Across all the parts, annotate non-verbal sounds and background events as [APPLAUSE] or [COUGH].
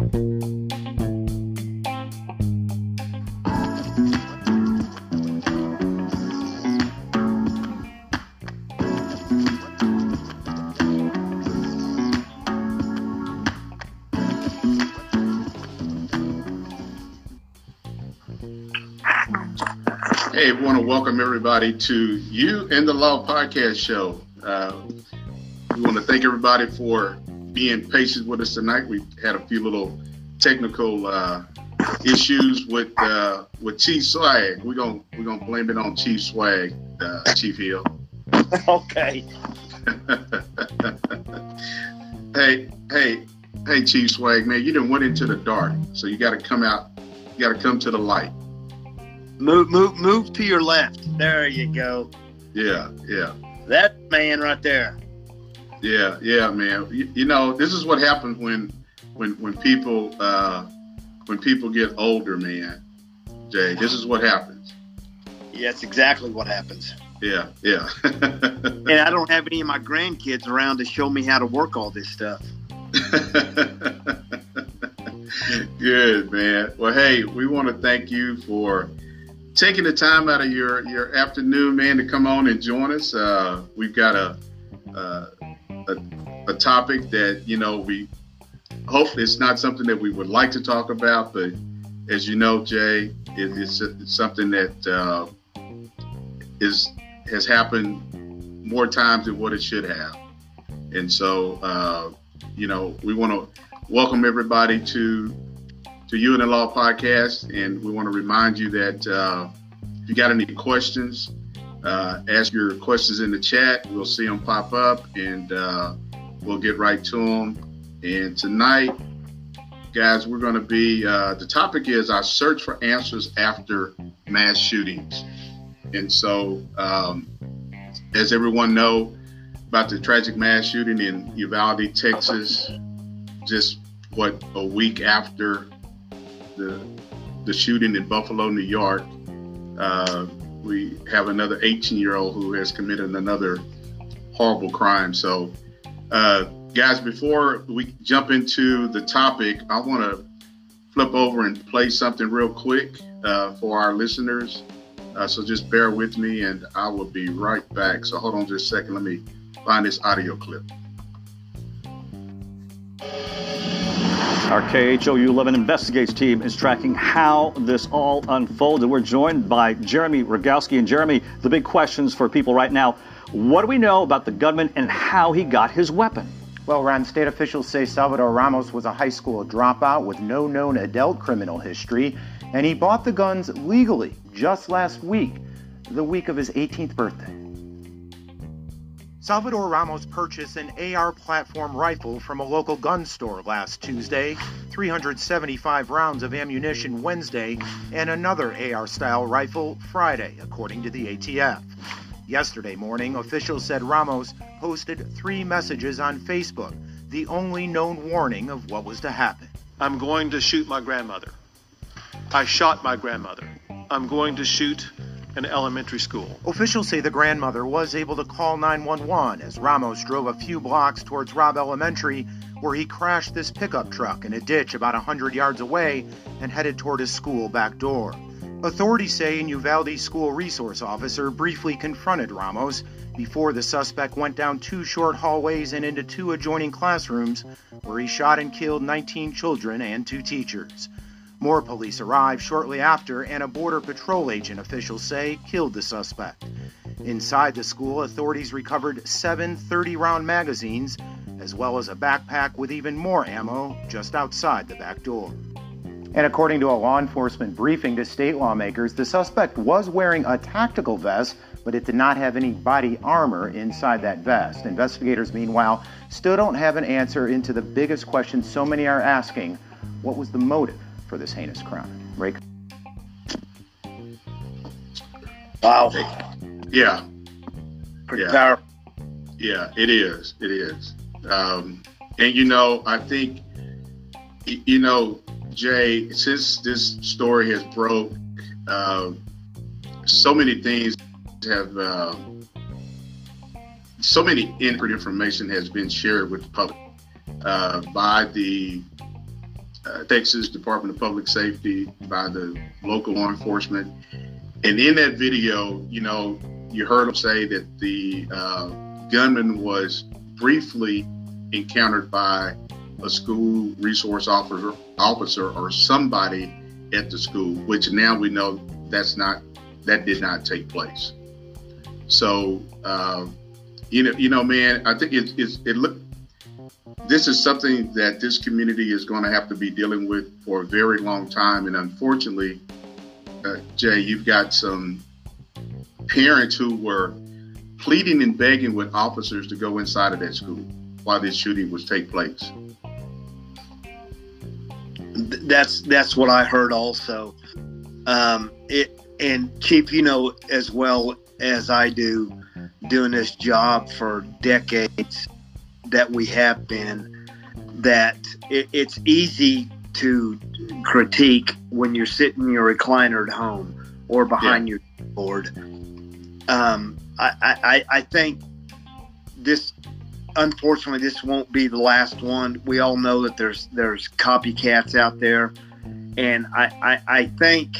Hey, want to welcome everybody to You and the Law podcast show. Uh, we want to thank everybody for being patient with us tonight. We had a few little technical uh, issues with uh, with Chief Swag. We're gonna we're gonna blame it on Chief Swag, uh, Chief Hill. [LAUGHS] okay. [LAUGHS] hey, hey, hey, Chief Swag, man, you didn't went into the dark, so you got to come out. You got to come to the light. Move, move, move to your left. There you go. Yeah, yeah. That man right there. Yeah, yeah, man. You, you know, this is what happens when when when people uh, when people get older, man. Jay, this is what happens. Yeah, that's exactly what happens. Yeah, yeah. [LAUGHS] and I don't have any of my grandkids around to show me how to work all this stuff. [LAUGHS] Good, man. Well, hey, we want to thank you for taking the time out of your your afternoon, man, to come on and join us. Uh, we've got a, uh, a a topic that you know we hope it's not something that we would like to talk about, but as you know, Jay, it, it's, it's, something that uh, is has happened more times than what it should have, and so uh, you know we want to welcome everybody to to You and the Law podcast. And we want to remind you that uh, if you got any questions, uh, ask your questions in the chat. We'll see them pop up and uh, we'll get right to them. And tonight, guys, we're going to be uh, the topic is our search for answers after mass shootings. And so, um, as everyone know about the tragic mass shooting in Uvalde, Texas, just what a week after the the shooting in Buffalo, New York, uh, we have another 18 year old who has committed another horrible crime. So, uh, guys, before we jump into the topic, I want to flip over and play something real quick uh, for our listeners. Uh, so just bear with me, and I will be right back. So hold on just a second. Let me find this audio clip. Our KHOU 11 Investigates team is tracking how this all unfolded. We're joined by Jeremy Rogalski. And Jeremy, the big questions for people right now what do we know about the gunman and how he got his weapon? Well, Ron, state officials say Salvador Ramos was a high school dropout with no known adult criminal history, and he bought the guns legally just last week, the week of his 18th birthday. Salvador Ramos purchased an AR platform rifle from a local gun store last Tuesday, 375 rounds of ammunition Wednesday, and another AR style rifle Friday, according to the ATF. Yesterday morning, officials said Ramos posted three messages on Facebook, the only known warning of what was to happen. I'm going to shoot my grandmother. I shot my grandmother. I'm going to shoot an elementary school. Officials say the grandmother was able to call 911 as Ramos drove a few blocks towards Robb Elementary, where he crashed this pickup truck in a ditch about 100 yards away and headed toward his school back door. Authorities say an Uvalde school resource officer briefly confronted Ramos before the suspect went down two short hallways and into two adjoining classrooms where he shot and killed 19 children and two teachers. More police arrived shortly after, and a Border Patrol agent, officials say, killed the suspect. Inside the school, authorities recovered seven 30 round magazines, as well as a backpack with even more ammo just outside the back door. And according to a law enforcement briefing to state lawmakers, the suspect was wearing a tactical vest, but it did not have any body armor inside that vest. Investigators, meanwhile, still don't have an answer into the biggest question so many are asking what was the motive? For this heinous crime. Ray? Wow. Yeah. Pretty yeah. powerful. Yeah, it is. It is. Um, and you know, I think, you know, Jay, since this story has broke, uh, so many things have, uh, so many inaccurate information has been shared with the public uh, by the uh, Texas Department of Public Safety, by the local law enforcement. And in that video, you know, you heard him say that the uh, gunman was briefly encountered by a school resource officer, officer or somebody at the school, which now we know that's not that did not take place. So, uh, you know, you know, man, I think it, it's it look. This is something that this community is going to have to be dealing with for a very long time, and unfortunately, uh, Jay, you've got some parents who were pleading and begging with officers to go inside of that school while this shooting was take place. That's that's what I heard also. Um, it and Chief, you know as well as I do, doing this job for decades that we have been, that it, it's easy to critique when you're sitting in your recliner at home or behind yeah. your board. Um, I, I, I think this, unfortunately, this won't be the last one. We all know that there's there's copycats out there, and I, I, I think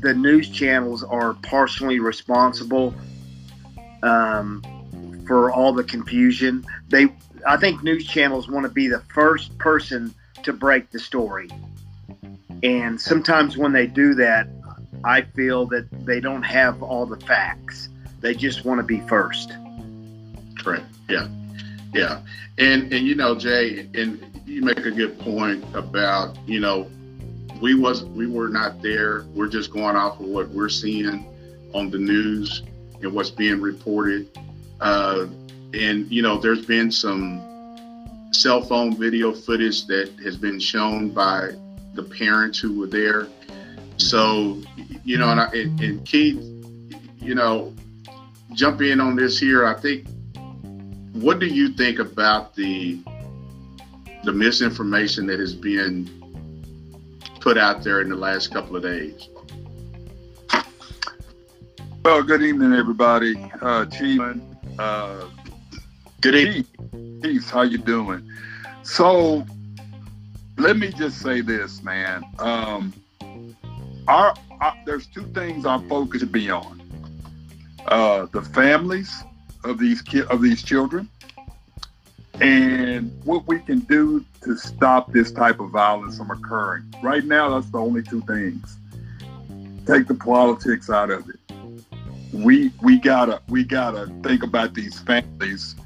the news channels are partially responsible um, for all the confusion. They, I think, news channels want to be the first person to break the story, and sometimes when they do that, I feel that they don't have all the facts. They just want to be first. Correct. Yeah. Yeah. And and you know, Jay, and you make a good point about, you know, we was we were not there. We're just going off of what we're seeing on the news and what's being reported. Uh, and you know, there's been some cell phone video footage that has been shown by the parents who were there. So, you know, and, I, and Keith, you know, jump in on this here. I think, what do you think about the the misinformation that has been put out there in the last couple of days? Well, good evening, everybody. Uh, uh, good evening. Chief, how you doing? So, let me just say this, man. Um, our, our, there's two things our focus be on: uh, the families of these ki- of these children, and what we can do to stop this type of violence from occurring. Right now, that's the only two things. Take the politics out of it. We we gotta we gotta think about these families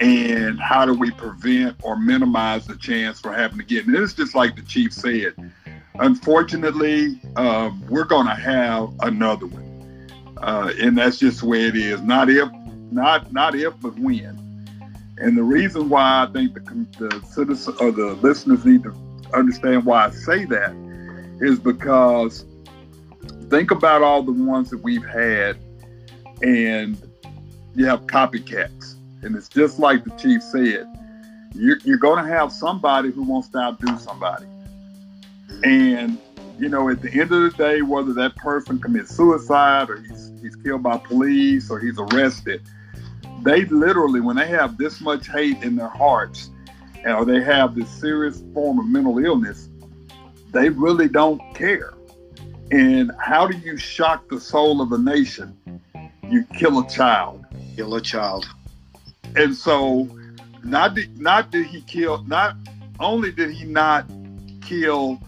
and how do we prevent or minimize the chance for having to get. And it's just like the chief said. Unfortunately, uh, we're going to have another one, uh, and that's just the way it is. Not if, not not if, but when. And the reason why I think the, the citizens or the listeners need to understand why I say that is because think about all the ones that we've had, and you have copycats. And it's just like the chief said you're, you're going to have somebody who wants to outdo somebody. And, you know, at the end of the day, whether that person commits suicide or he's, he's killed by police or he's arrested, they literally, when they have this much hate in their hearts, or they have this serious form of mental illness, they really don't care. And how do you shock the soul of a nation? You kill a child. Kill a child. And so, not did, not did he kill? Not only did he not kill.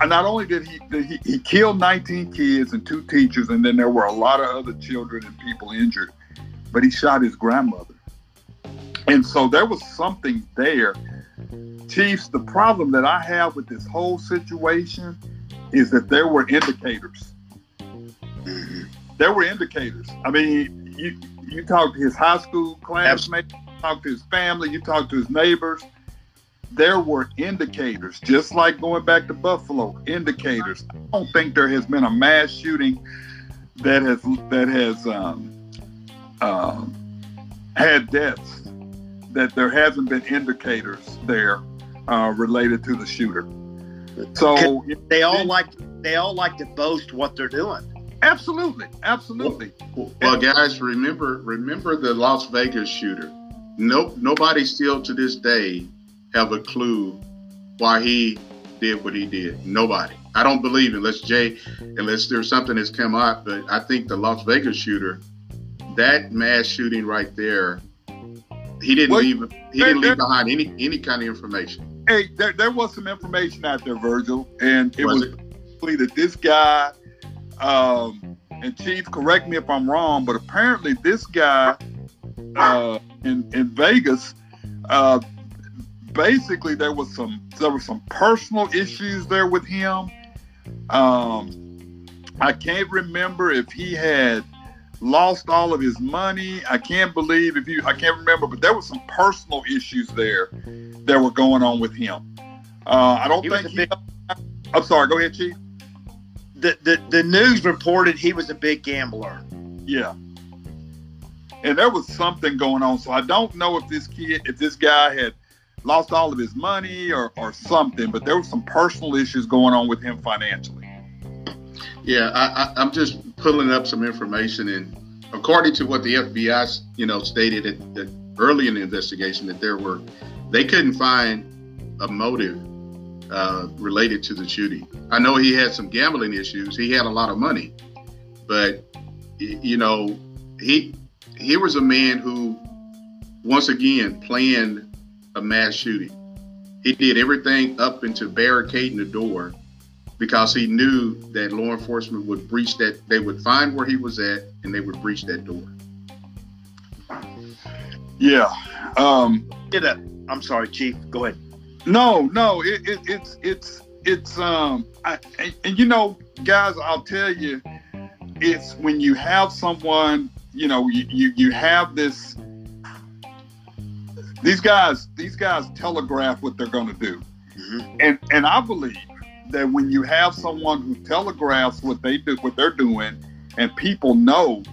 Uh, not only did he, did he he killed 19 kids and two teachers, and then there were a lot of other children and people injured but he shot his grandmother. And so there was something there. Chiefs, the problem that I have with this whole situation is that there were indicators. There were indicators. I mean, you you talk to his high school classmates, you talk to his family, you talk to his neighbors. There were indicators, just like going back to Buffalo, indicators. I don't think there has been a mass shooting that has that has um, um, had deaths, that there hasn't been indicators there uh, related to the shooter. So they all like they all like to boast what they're doing. Absolutely, absolutely. Well, well, guys, remember remember the Las Vegas shooter. Nope, nobody still to this day have a clue why he did what he did. Nobody. I don't believe unless Jay, unless there's something that's come out. But I think the Las Vegas shooter, that mass shooting right there, he didn't Well, leave. He there- didn't there- leave behind any any kind of information. Hey, there, there was some information out there, Virgil, and it Was was, basically that this guy, um, and Chief, correct me if I'm wrong, but apparently this guy uh, in in Vegas, uh, basically there was some there were some personal issues there with him. Um, I can't remember if he had lost all of his money. I can't believe if you I can't remember, but there were some personal issues there that were going on with him. Uh, I don't He think he. big- I'm sorry. Go ahead, Chief. The, the the news reported he was a big gambler. Yeah. And there was something going on. So I don't know if this kid, if this guy had lost all of his money or, or something, but there was some personal issues going on with him financially. Yeah, I, I, I'm just pulling up some information, and according to what the FBI, you know, stated at, at early in the investigation, that there were they couldn't find a motive uh, related to the shooting. I know he had some gambling issues. He had a lot of money, but you know, he he was a man who, once again, planned a mass shooting. He did everything up into barricading the door because he knew that law enforcement would breach that they would find where he was at and they would breach that door Yeah. Um, Did a I'm sorry, Chief. Go ahead. No, no, it, it, it's, it's, it's, um, I, and, and you know, guys, I'll tell you, it's when you have someone, you know, you, you, you have this, these guys, these guys telegraph what they're going to do. Mhm. and and I believe that when you have someone who telegraphs what they do, what they're doing, and people know,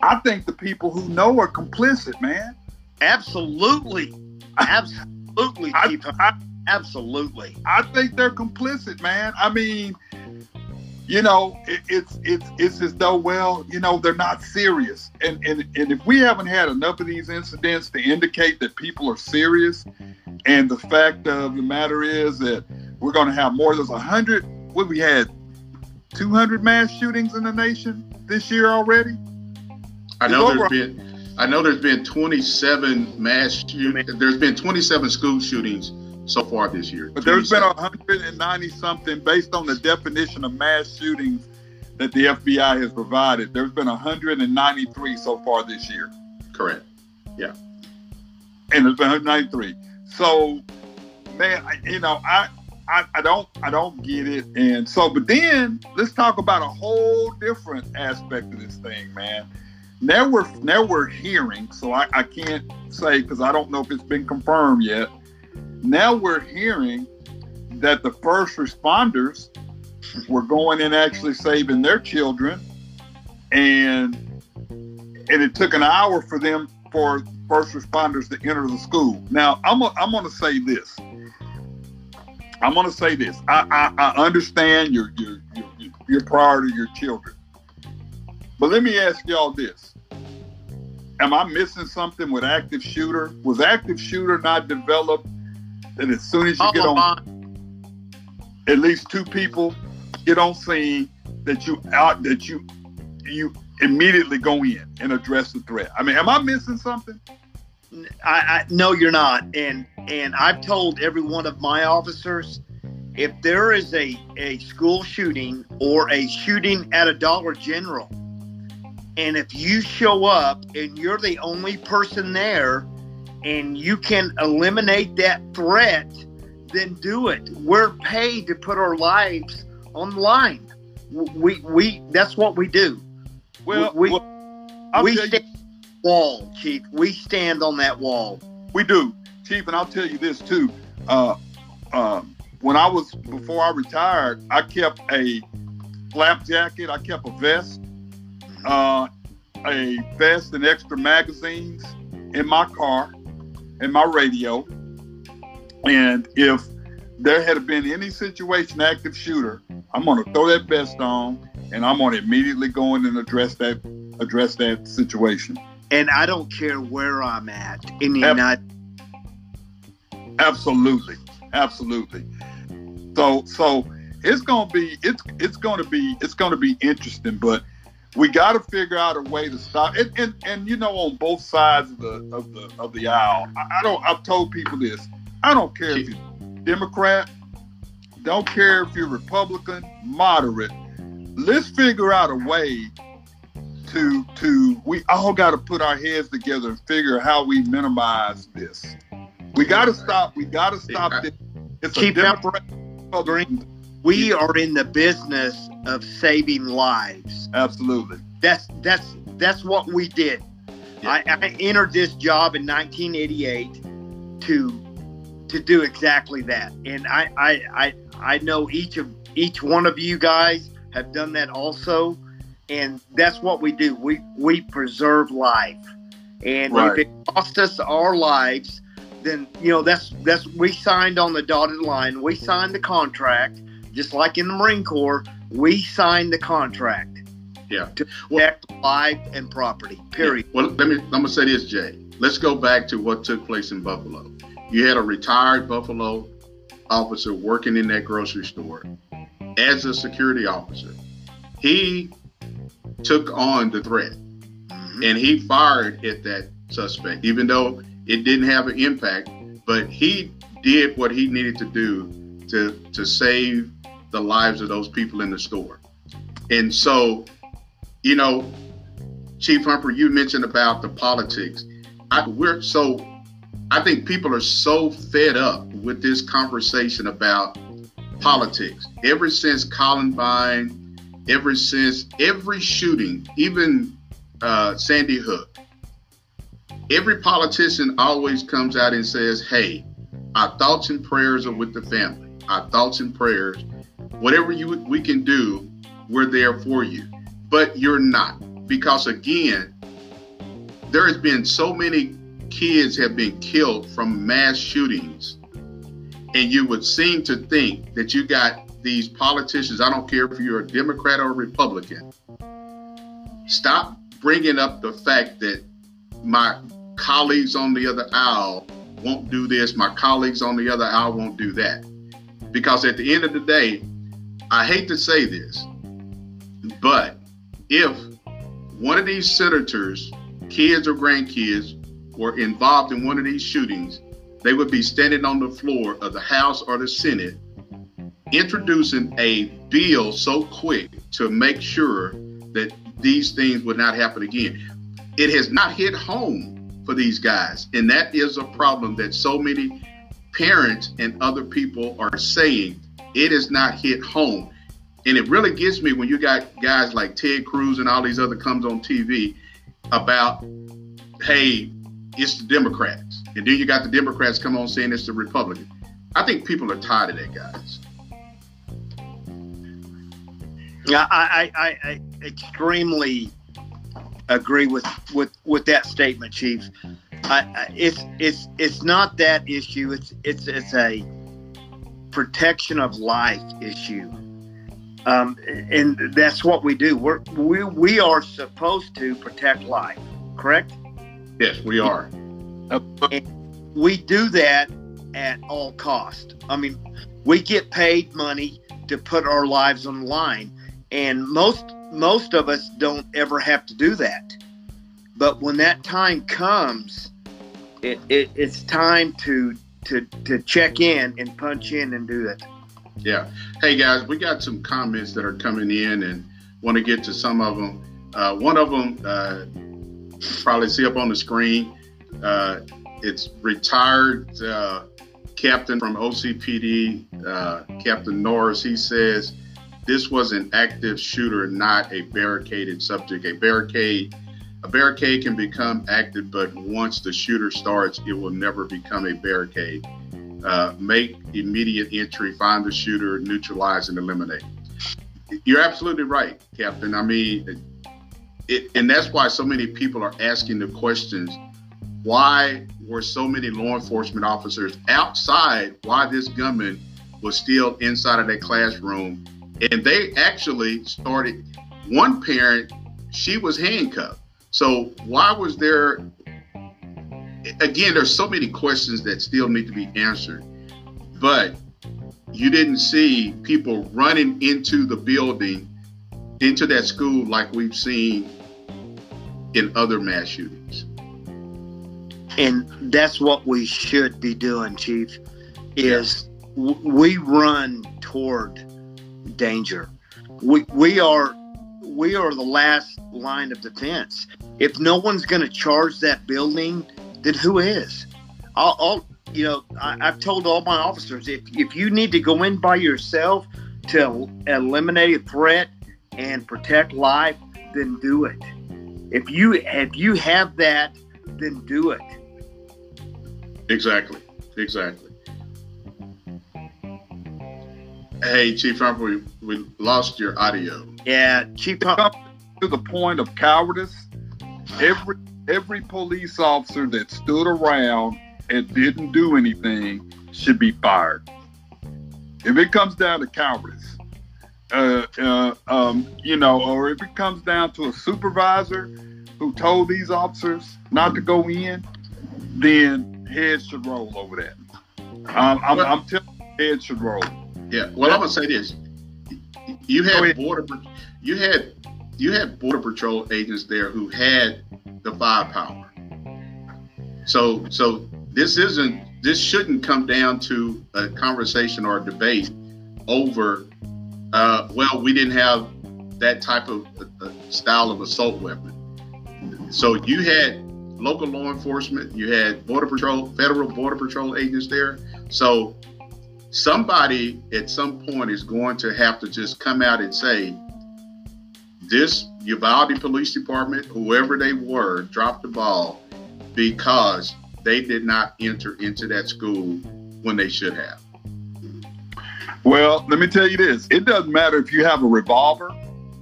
I think the people who know are complicit, man. Absolutely. Absolutely, I, Chief. I, Absolutely. I think they're complicit, man. I mean, you know, it, it's it's it's as though, well, you know, they're not serious, and and and if we haven't had enough of these incidents to indicate that people are serious, and the fact of the matter is that we're going to have more. There's a hundred. What we had, two hundred mass shootings in the nation this year already. i know there's been i know there's been 27 mass shootings there's been 27 school shootings so far this year But there's been 190 something based on the definition of mass shootings that the FBI has provided. There's been 193 so far this year, correct Yeah. and there's been 193. So, man, you know, I, I I don't I don't get it. And so, but then let's talk about a whole different aspect of this thing, man. Now we're now we're hearing, so I, I can't say because I don't know if it's been confirmed yet. Now we're hearing that the first responders were going and actually saving their children, and and it took an hour for them for first responders to enter the school. Now I'm i I'm going to say this. I'm going to say this. I, I, I understand your your your your priority, your children, but let me ask y'all this: Am I missing something with active shooter? Was active shooter not developed that as soon as you get on at least two people get on scene that you out that you you immediately go in and address the threat. I mean, am I missing something? I, I no, you're not. And and I've told every one of my officers, if there is a a school shooting or a shooting at a Dollar General, and if you show up and you're the only person there, and you can eliminate that threat, then do it. We're paid to put our lives on the line. We we that's what we do. Well, We- well, we stand wall, Chief. We stand on that wall. we do, Chief, and I'll tell you this too. Uh, um, when I was before I retired, I kept a flap jacket. I kept a vest, uh, a vest and extra magazines in my car, in my radio. And if there had been any situation, active shooter, I'm to throw that vest on, and I'm to immediately go in and address that address that situation. And I don't care where I'm at in the Yep. United Absolutely. Absolutely. So so it's gonna be it's it's gonna be it's gonna be interesting, but we got to figure out a way to stop and, and and you know on both sides of the of the of the aisle. I, I don't. I've told people this. I don't care if you're Democrat, don't care if you're Republican, moderate. Let's figure out a way to to we all got to put our heads together and figure how we minimize this. We got to stop. We got to stop this. It's Keep a Democrat. We are in the business of saving lives. Absolutely. That's that's that's what we did. I, I entered this job in 1988 to to do exactly that, and I, I I I know each of each one of you guys have done that also, and that's what we do. We we preserve life, and Right. if it cost us our lives, then you know that's that's we signed on the dotted line. We signed the contract, just like in the Marine Corps. We signed the contract Yeah. to protect life and property. Period. Well, let me. I'm gonna say this, Jay. Let's go back to what took place in Buffalo. You had a retired Buffalo officer working in that grocery store as a security officer. He took on the threat mm-hmm. and he fired at that suspect, even though it didn't have an impact. But he did what he needed to do to to save the lives of those people in the store. And so, you know, Chief Humphrey, you mentioned about the politics. I, we're so, I think people are so fed up with this conversation about politics. Ever since Columbine, ever since every shooting, even uh, Sandy Hook, every politician always comes out and says, "Hey, our thoughts and prayers are with the family. Our thoughts and prayers, whatever you we can do, we're there for you." But you're not, because again, there has been so many kids have been killed from mass shootings, and you would seem to think that you got these politicians. I don't care if you're a Democrat or a Republican. Stop bringing up the fact that my colleagues on the other aisle won't do this, my colleagues on the other aisle won't do that. Because at the end of the day, I hate to say this, but if one of these senators, kids or grandkids, were involved in one of these shootings, they would be standing on the floor of the House or the Senate introducing a bill so quick to make sure that these things would not happen again. It has not hit home for these guys, and that is a problem that so many parents and other people are saying it is not hit home. And it really gets me when you got guys like Ted Cruz and all these other comes on TV about, hey, it's the Democrats. And then you got the Democrats come on saying it's the Republicans. I think people are tired of that, guys. Yeah, I, I, I, extremely agree with, with, with that statement, Chief. I, I, it's it's it's not that issue. It's it's it's a protection of life issue, um, and that's what we do. We're, we we are supposed to protect life, correct? Yes, we are. we do that at all cost. I mean, we get paid money to put our lives on the line, and most most of us don't ever have to do that. But when that time comes, it, it it's time to to to check in and punch in and do it. Yeah. Hey guys, we got some comments that are coming in, and want to get to some of them. Uh, one of them, uh, probably see up on the screen. Uh, it's retired uh, captain from OCPD, uh, Captain Norris. He says this was an active shooter, not a barricaded subject. A barricade, a barricade can become active, but once the shooter starts, it will never become a barricade. Uh, make immediate entry, find the shooter, neutralize, and eliminate. You're absolutely right, Captain. I mean, it, and that's why so many people are asking the questions why were so many law enforcement officers outside why this gunman was still inside of that classroom and they actually started one parent she was handcuffed so why was there again there's so many questions that still need to be answered but you didn't see people running into the building, into that school like we've seen in other mass shootings. And that's what we should be doing, Chief. Is w- we run toward danger. We we are we are the last line of defense. If no one's going to charge that building, then who is? I'll, I'll you know, I, have told all my officers if if you need to go in by yourself to eliminate a threat and protect life, then do it. If you if you have that, then do it. Exactly. Exactly. Hey, Chief Humphrey, we lost your audio. Yeah, Chief Humphrey. To the point of cowardice, every every police officer that stood around and didn't do anything should be fired. If it comes down to cowardice, uh, uh, um, you know, or if it comes down to a supervisor who told these officers not to go in, then heads should roll over that. Um, I'm, I'm telling you, heads should roll. Yeah. Well, I'm gonna say this: you had border, you had you had border patrol agents there who had the firepower. So, so this isn't this shouldn't come down to a conversation or a debate over uh, well we didn't have that type of uh, style of assault weapon. So you had local law enforcement you had border patrol federal border patrol agents there. So somebody at some point is going to have to just come out and say this Uvalde Police Department, whoever they were, dropped the ball because they did not enter into that school when they should have. Well, let me tell you this it doesn't matter if you have a revolver,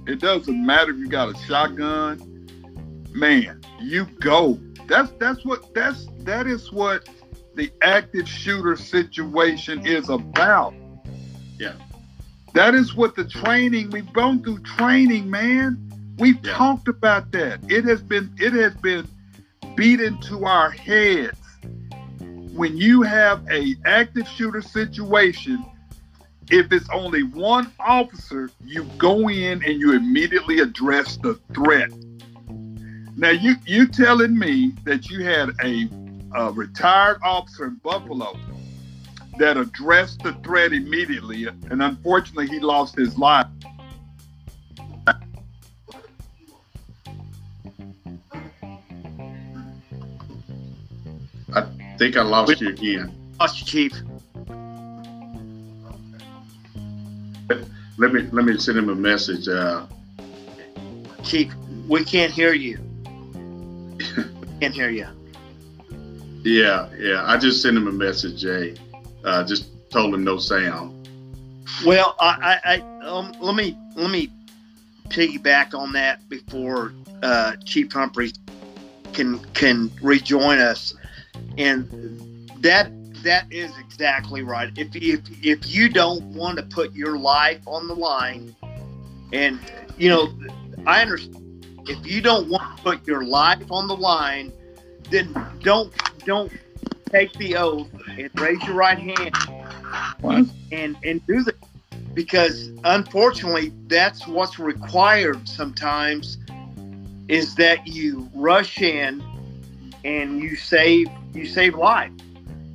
it doesn't matter if you got a shotgun. Man, you go. That's that's what that's that is what the active shooter situation is about. Yeah. That is what the training we've gone through training, man. We've Yeah. talked about that. It has been it has been beat into our heads. When you have a active shooter situation, if it's only one officer, you go in and you immediately address the threat. Now you you telling me that you had a, a retired officer in Buffalo that addressed the threat immediately, and unfortunately he lost his life. I think I lost you again. Lost you, Chief. Let me let me send him a message. Uh, Chief, we can't hear you. we [LAUGHS] can't hear you. Yeah, yeah. I just sent him a message, Jay. Uh, just told him no sound. Well, I, I, I um, let me let me piggyback on that before uh, Chief Humphrey can can rejoin us, and that that is exactly right. If if if you don't want to put your life on the line, and you know, I understand. If you don't want to put your life on the line, then don't don't take the oath and raise your right hand and and do that because unfortunately that's what's required sometimes is that you rush in and you save you save life.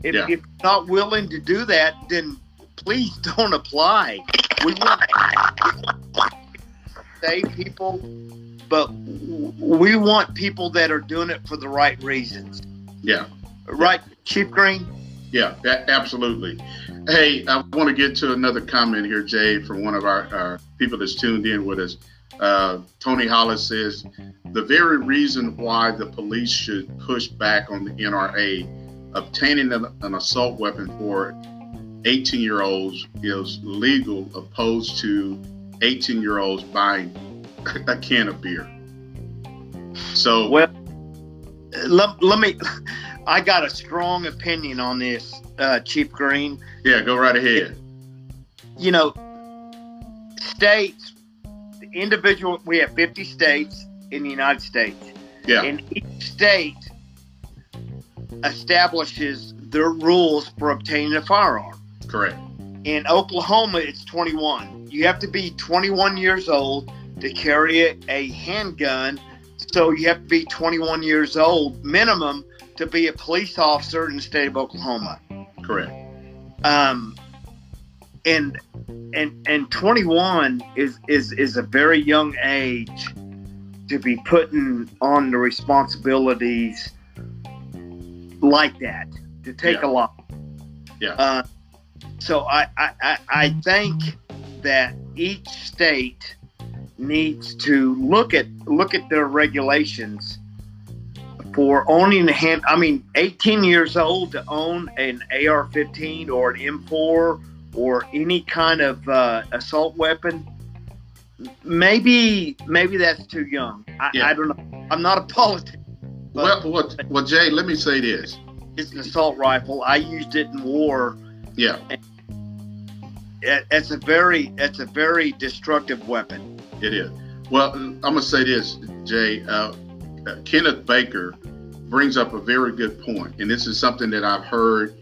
If, Yeah. if you're not willing to do that then please [LAUGHS] don't apply. We want, we want to save people but we want people that are doing it for the right reasons Yeah, right chief green yeah, a- absolutely. Hey, I want to get to another comment here, Jay, from one of our, our people that's tuned in with us. Uh, Tony Hollis says the very reason why the police should push back on the NRA obtaining an, an assault weapon for 18 year olds is legal, opposed to 18 year olds buying a can of beer. So, Well, let, let me. I got a strong opinion on this, uh, Chief Green. yeah, go right ahead. You know, states, the individual. We have 50 states in the United States, Yeah, and each state establishes their rules for obtaining a firearm. Correct. In Oklahoma, it's 21. You have to be 21 years old to carry a, handgun. So you have to be 21 years old minimum to be a police officer in the state of Oklahoma. Correct. Um, and and and 21 is is is a very young age to be putting on the responsibilities like that to take Yeah. a lot. Yeah. Uh, so I I I think that each state needs to look at look at their regulations for owning a hand. I mean, 18 years old to own an AR-15 or an M4 or any kind of uh, assault weapon. Maybe maybe that's too young. I, Yeah. I don't know. I'm not a [LAUGHS] politician. Well, well, well, Jay, let me say this. it's an assault rifle. I used it in war. Yeah, it's a very it's a very destructive weapon. It is. Well, I'm gonna say this, Jay. Uh, uh, Kenneth Baker brings up a very good point, and this is something that I've heard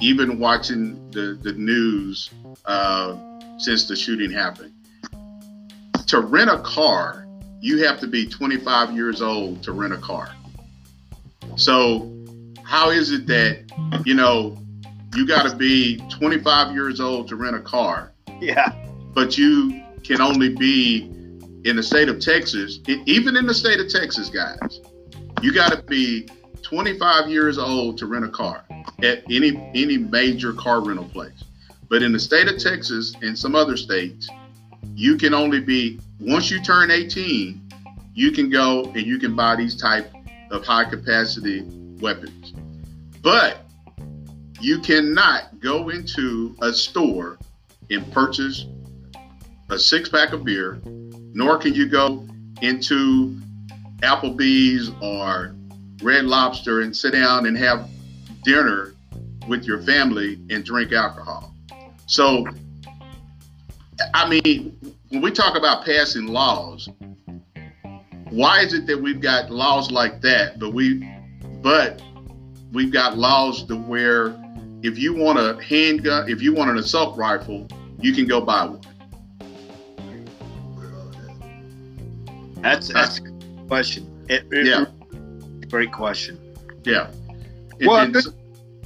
even watching the the news uh, since the shooting happened. To rent a car, you have to be 25 years old to rent a car. So, how is it that you know you got to be 25 years old to rent a car? Yeah. but you can only be in the state of Texas, even in the state of Texas, guys, you got to be 25 years old to rent a car at any any major car rental place. But in the state of Texas and some other states, you can only be once you turn 18, you can go and you can buy these type of high capacity weapons. But you cannot go into a store and purchase a six pack of beer, nor can you go into Applebee's or Red Lobster and sit down and have dinner with your family and drink alcohol. So, I mean, when we talk about passing laws, why is it that we've got laws like that, but we, but we've got laws to where if you want a handgun, if you want an assault rifle, you can go buy one. That's that's a good question. It, it- Yeah. Great question. Yeah. And- Well, I think-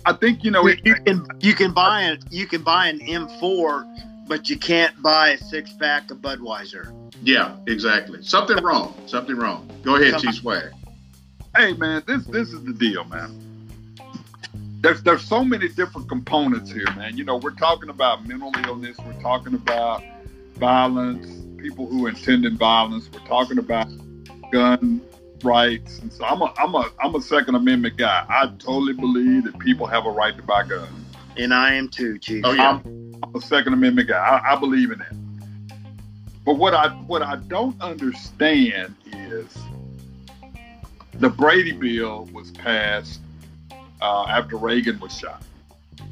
I think you know. You, you can you can buy an you can buy an M4, but you can't buy a six pack of Budweiser. yeah, exactly. Something wrong. Something wrong. Go ahead, Chief Swag. hey man, this this is the deal, man. There's there's so many different components here, man. You know, we're talking about mental illness, we're talking about violence, people who intended violence, we're talking about gun rights, and so I'm a I'm a I'm a Second Amendment guy. I totally believe that people have a right to buy guns. And I am too, Chief. Oh yeah. I'm a Second Amendment guy. I, I believe in that. But what I what I don't understand is the Brady bill was passed uh, after Reagan was shot,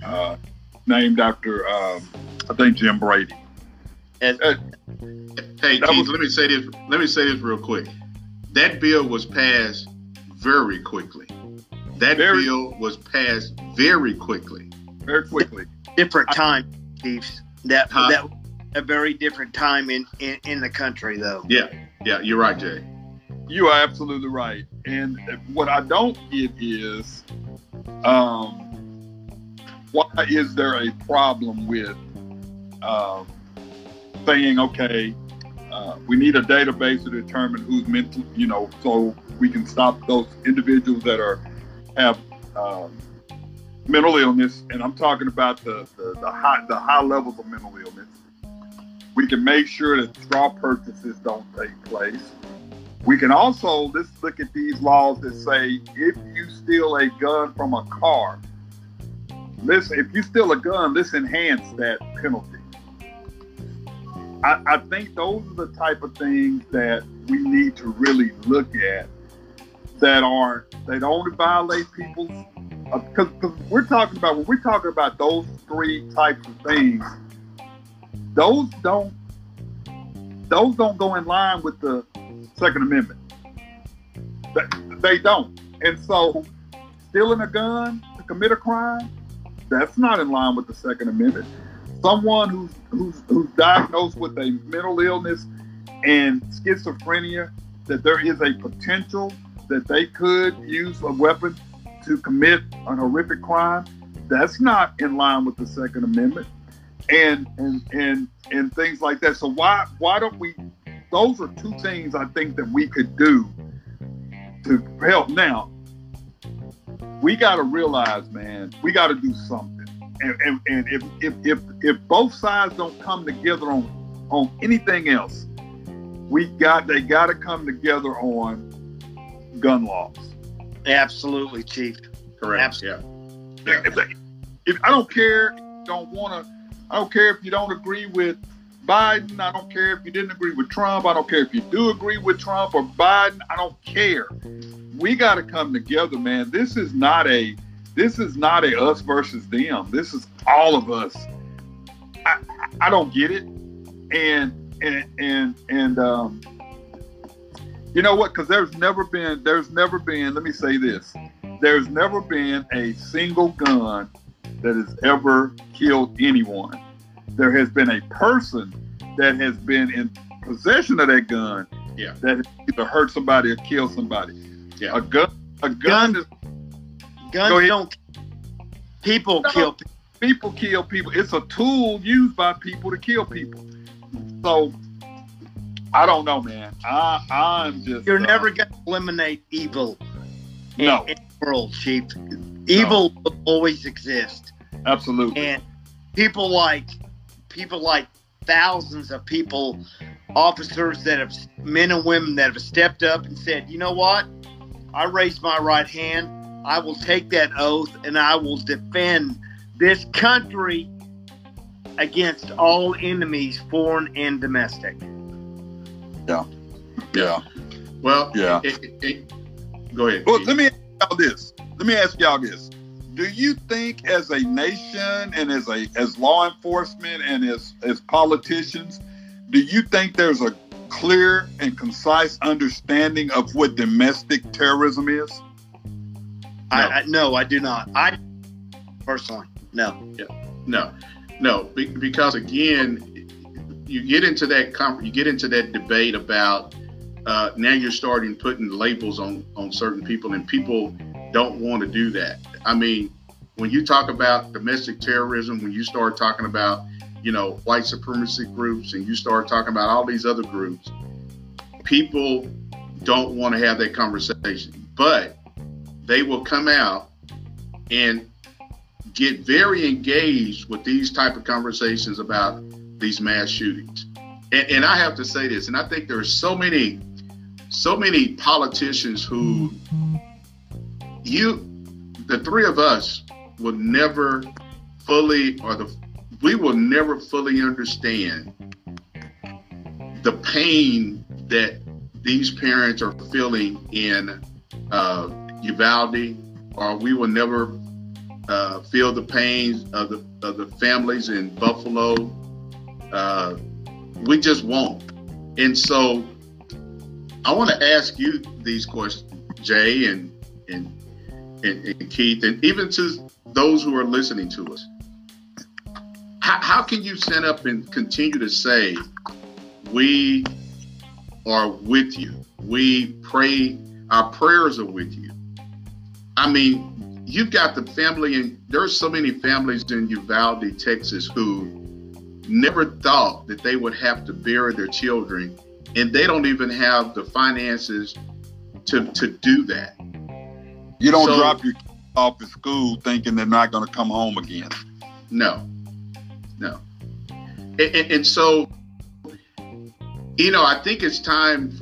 uh, named after um, I think Jim Brady. And- Uh, Hey, That Keith, was- let me say this. Let me say this real quick. That bill was passed very quickly. That Very- bill was passed very quickly. very quickly. different time, Chiefs. That Huh? that a very different time in, in in the country, though. Yeah, yeah, you're right, Jay. You are absolutely right. And what I don't get is, um, why is there a problem with um, saying, okay, uh, we need a database to determine who's mental, you know, so we can stop those individuals that are have um, mental illness, and I'm talking about the, the, the high the high levels of mental illness. We can make sure that straw purchases don't take place. We can also let's look at these laws that say if you steal a gun from a car, let's if you steal a gun, let's enhance that penalty. I, I think those are the type of things that we need to really look at that are they don't violate people's uh, because we're talking about when we're talking about those three types of things, those don't those don't go in line with the Second Amendment. They, they don't, and so stealing a gun to commit a crime, That's not in line with the Second Amendment. Someone who's who's who's diagnosed with a mental illness and schizophrenia, that there is a potential that they could use a weapon to commit an horrific crime. That's not in line with the Second Amendment, and and and and things like that. So why why don't we? Those are two things I think that we could do to help. Now we got to realize, man, we got to do something. And, and, and if, if if if both sides don't come together on on anything else, we got they got to come together on gun laws. Absolutely, Chief. Correct. Absolutely. Yeah. If, they, if I don't care, don't want to. I don't care if you don't agree with Biden. I don't care if you didn't agree with Trump. I don't care if you do agree with Trump or Biden. I don't care. We got to come together, man. This is not a. This is not a us versus them. This is all of us. I, I don't get it, and and and and um, you know what? Because there's never been, there's never been. Let me say this: there's never been a single gun that has ever killed anyone. There has been a person that has been in possession of that gun Yeah. that either hurt somebody or killed somebody. Yeah. A gun, a gun, Gun- is Guns don't. People No. kill. people. people kill people. It's a tool used by people to kill people. So I don't know, man. I I'm just You're uh, never going to eliminate evil No. in the world, Chief. Evil will always exist, absolutely. and people like people like thousands of people, officers that have men and women that have stepped up and said, you know what, I raised my right hand. I will take that oath and I will defend this country against all enemies, foreign and domestic. yeah. Yeah. Well, Yeah. it- it- it- go ahead. Well, Keith. let me ask y'all this. Let me ask y'all this. Do you think as a nation and as a as law enforcement and as as politicians, do you think there's a clear and concise understanding of what domestic terrorism is? I, No. I, no, I do not. I personally, no. No, no, because again, you get into that com- you get into that debate about uh, now you're starting putting labels on on certain people, and people don't want to do that. I mean, when you talk about domestic terrorism, when you start talking about you know white supremacy groups, and you start talking about all these other groups, people don't want to have that conversation, but they will come out and get very engaged with these type of conversations about these mass shootings. And, and I have to say this, and I think there are so many, so many politicians who you, the three of us, will never fully, or the we will never fully understand the pain that these parents are feeling in uh, Uvalde, or we will never uh, feel the pains of the of the families in Buffalo. Uh, we just won't. And so, I want to ask you these questions, Jay and and, and and Keith, and even to those who are listening to us. How, how can you stand up and continue to say, "We are with you. We pray. Our prayers are with you." I mean, you've got the family, and there's so many families in Uvalde, Texas, who never thought that they would have to bury their children, and they don't even have the finances to to do that. You don't So- drop your kids off at school thinking they're not going to come home again. No, no, and, and, and so you know, I think it's time.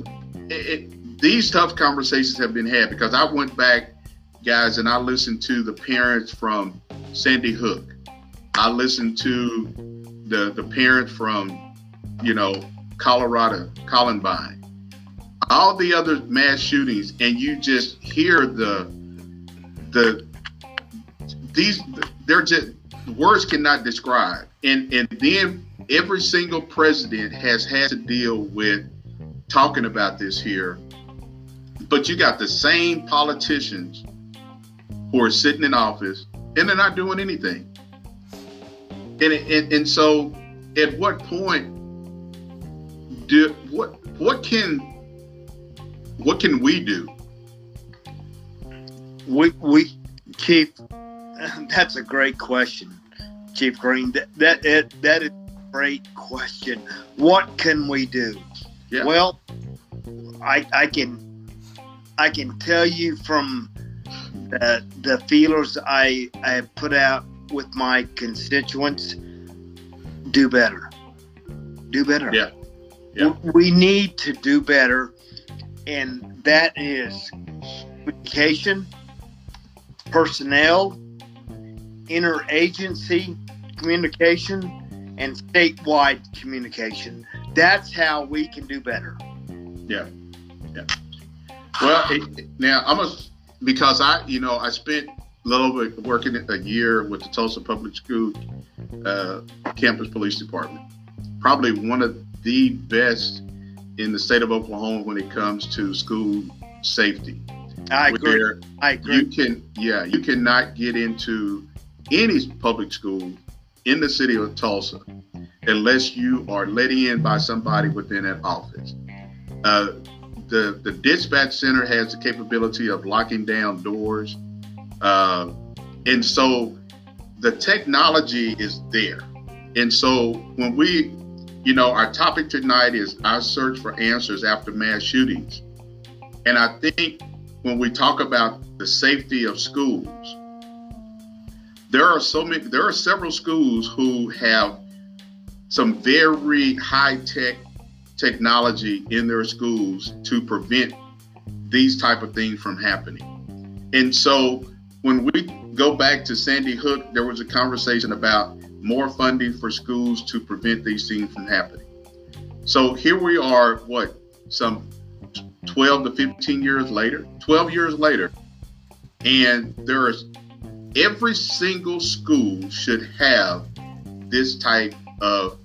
It, it, these tough conversations have been had because I went back, guys, and I listened to the parents from Sandy Hook. I listened to the the parents from, you know, Colorado, Columbine, all the other mass shootings, and you just hear the the these they're just words cannot describe. And and then every single president has had to deal with talking about this here. But you got the same politicians who are sitting in office and they're not doing anything. And, and and so, at what point do what what can what can we do? We we Chief, [SIGHS] that's a great question, Chief Green. That that it, that is a great question. What can we do? Yeah. Well, I I can I can tell you from the the feelers I I have put out with my constituents. Do better. Do better. Yeah. Yeah. We need to do better, and that is communication, personnel, interagency communication, and statewide communication. That's how we can do better. Yeah. Yeah. Well, it, now I'm a because I, you know, I spent a little bit working a year with the Tulsa Public School uh, Campus Police Department. Probably one of the best in the state of Oklahoma when it comes to school safety. I agree. I agree. you can, yeah, you cannot get into any public school in the city of Tulsa unless you are let in by somebody within that office. Uh, the the dispatch center has the capability of locking down doors, uh, and so the technology is there. And so when we, you know, our topic tonight is our search for answers after mass shootings, and I think when we talk about the safety of schools, there are so many, there are several schools who have some very high tech technology in their schools to prevent these type of things from happening. And so when we go back to Sandy Hook, there was a conversation about more funding for schools to prevent these things from happening. So here we are, what, some 12 to 15 years later, 12 years later, and there is every single school should have this type of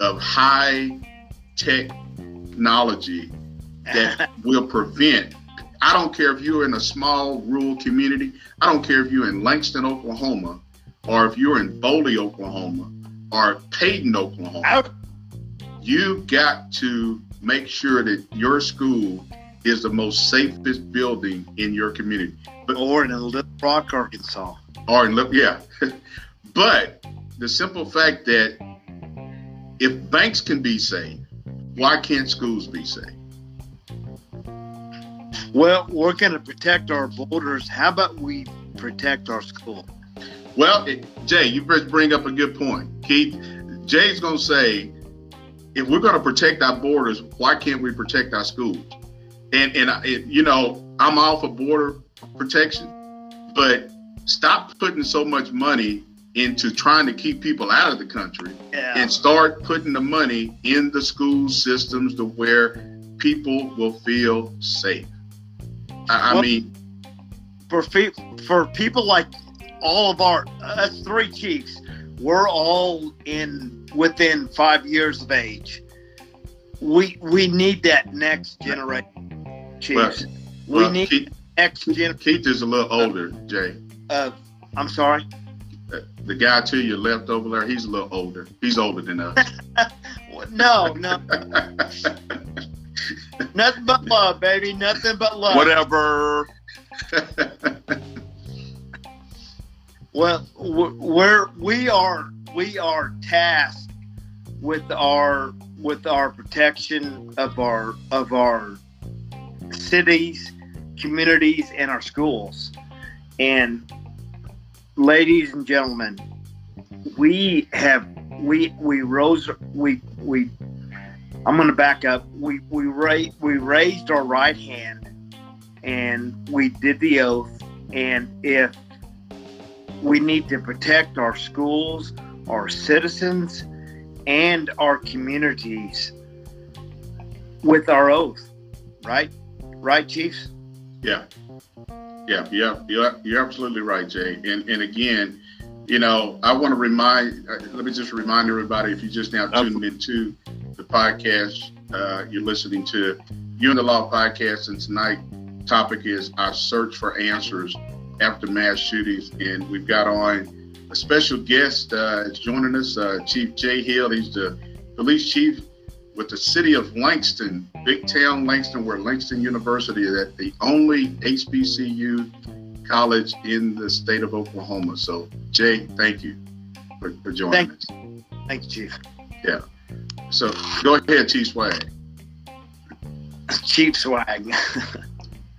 of high technology that [LAUGHS] will prevent. I don't care if you're in a small rural community. I don't care if you're in Langston, Oklahoma, or if you're in Boley, Oklahoma, or Peyton, Oklahoma. You got to make sure that your school is the most safest building in your community. But, or in Little Rock, Arkansas. Or in Little, yeah. [LAUGHS] but the simple fact that if banks can be safe, why can't schools be safe? Well, we're going to protect our borders. How about we protect our school? Well, it, Jay, you bring up a good point. Keith, Jay's going to say, if we're going to protect our borders, why can't we protect our schools? And and you know, I'm all for border protection, but stop putting so much money into trying to keep people out of the country yeah. and start putting the money in the school systems to where people will feel safe. I, well, I mean, for for people like all of our us three chiefs, we're all in within five years of age. We we need that next generation, chiefs. Well, we well, need Keith, next generation. Keith is a little older, Jay. Uh, I'm sorry the guy to your left over there, he's a little older. He's older than us. [LAUGHS] no, no. Nothing but love, baby. Nothing but love. Whatever. [LAUGHS] well, we're we are we are tasked with our with our protection of our of our cities, communities, and our schools, and ladies and gentlemen, we have we we rose we we I'm going to back up. We we ra- we raised our right hand and we did the oath and if we need to protect our schools, our citizens and our communities with our oath. Right? Right, chiefs? Yeah. Yeah, yeah, you're, you're absolutely right, Jay. And and again, you know, I want to remind. Uh, let me just remind everybody: if you just now tuned into the podcast, uh, you're listening to You and the Law podcast, and tonight topic is our search for answers after mass shootings, and we've got on a special guest uh, joining us, uh, Chief Jay Hill. He's the police chief with the city of Langston, big town Langston, where Langston University is at the only HBCU college in the state of Oklahoma. So, Jay, thank you for, for joining Thank- us. Thank you, Chief. Yeah. So, go ahead, Chief Swag. Chief swag.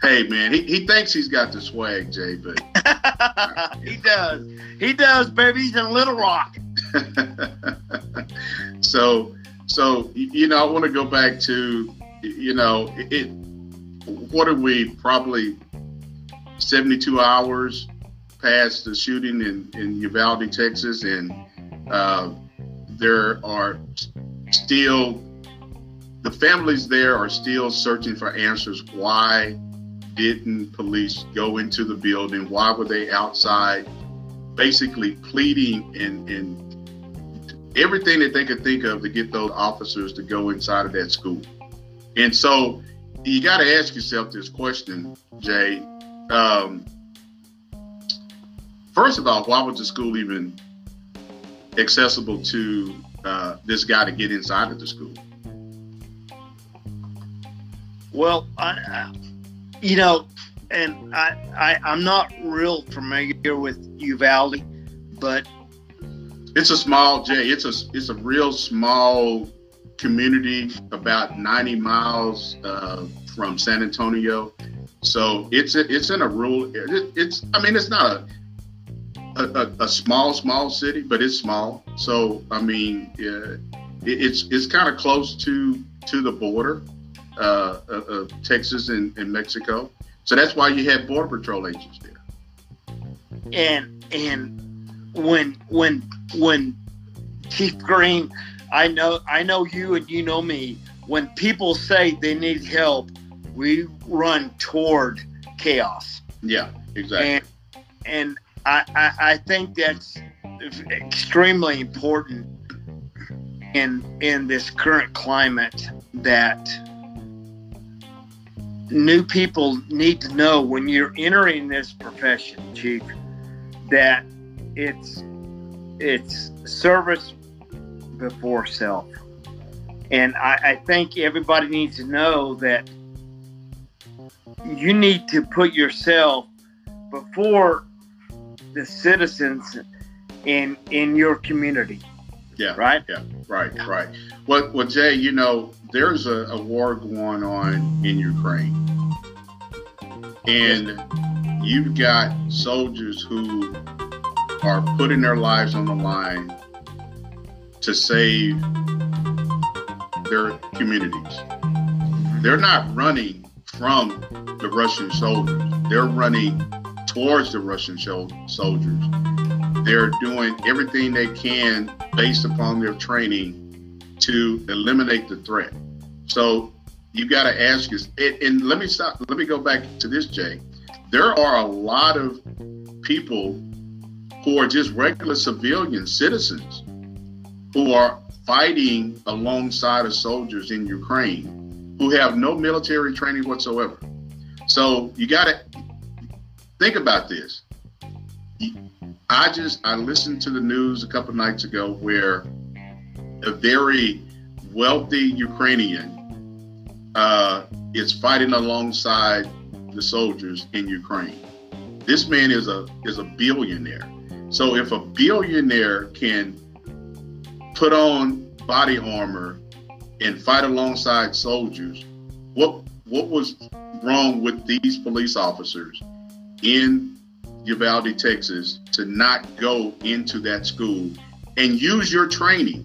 Hey, man, he, he thinks he's got the swag, Jay, but [LAUGHS] [LAUGHS] he does. He does, baby. He's in Little Rock. [LAUGHS] so so you know i want to go back to you know it what are we probably 72 hours past the shooting in in uvalde texas and uh, there are still the families there are still searching for answers. Why didn't police go into the building? Why were they outside basically pleading and, and everything that they could think of to get those officers to go inside of that school. And so you got to ask yourself this question, Jay. Um, first of all, why was the school even accessible to uh, this guy to get inside of the school? Well, I, I you know, and I, I, I'm not real familiar with Uvalde, but It's a small Jay. It's a it's a real small community, about 90 miles uh, from San Antonio. So it's it's in a rural. It, it's I mean it's not a a, a a small small city, but it's small. So I mean it, it's it's kind of close to to the border uh, of, of Texas and, and Mexico. So that's why you had border patrol agents there. and and when when when Chief Green, I know I know you and you know me. When people say they need help, we run toward chaos, Yeah, exactly. and and I, I I think that's extremely important in in this current climate that new people need to know when you're entering this profession, Chief, that it's it's service before self. And I, I think everybody needs to know that you need to put yourself before the citizens in in your community, yeah. right? Yeah, right, right. Well, well, Jay, you know, there's a, a war going on in Ukraine, and you've got soldiers who are putting their lives on the line to save their communities. They're not running from the Russian soldiers. They're running towards the Russian soldiers. They're doing everything they can based upon their training to eliminate the threat. So you got to ask us, and, and let me stop. Let me go back to this, Jay. There are a lot of people who are just regular civilian citizens who are fighting alongside of soldiers in Ukraine who have no military training whatsoever. So you got to think about this. I just I listened to the news a couple nights ago where a very wealthy Ukrainian uh, is fighting alongside the soldiers in Ukraine. This man is a is a billionaire. So if a billionaire can put on body armor and fight alongside soldiers, what what was wrong with these police officers in Uvalde, Texas, to not go into that school and use your training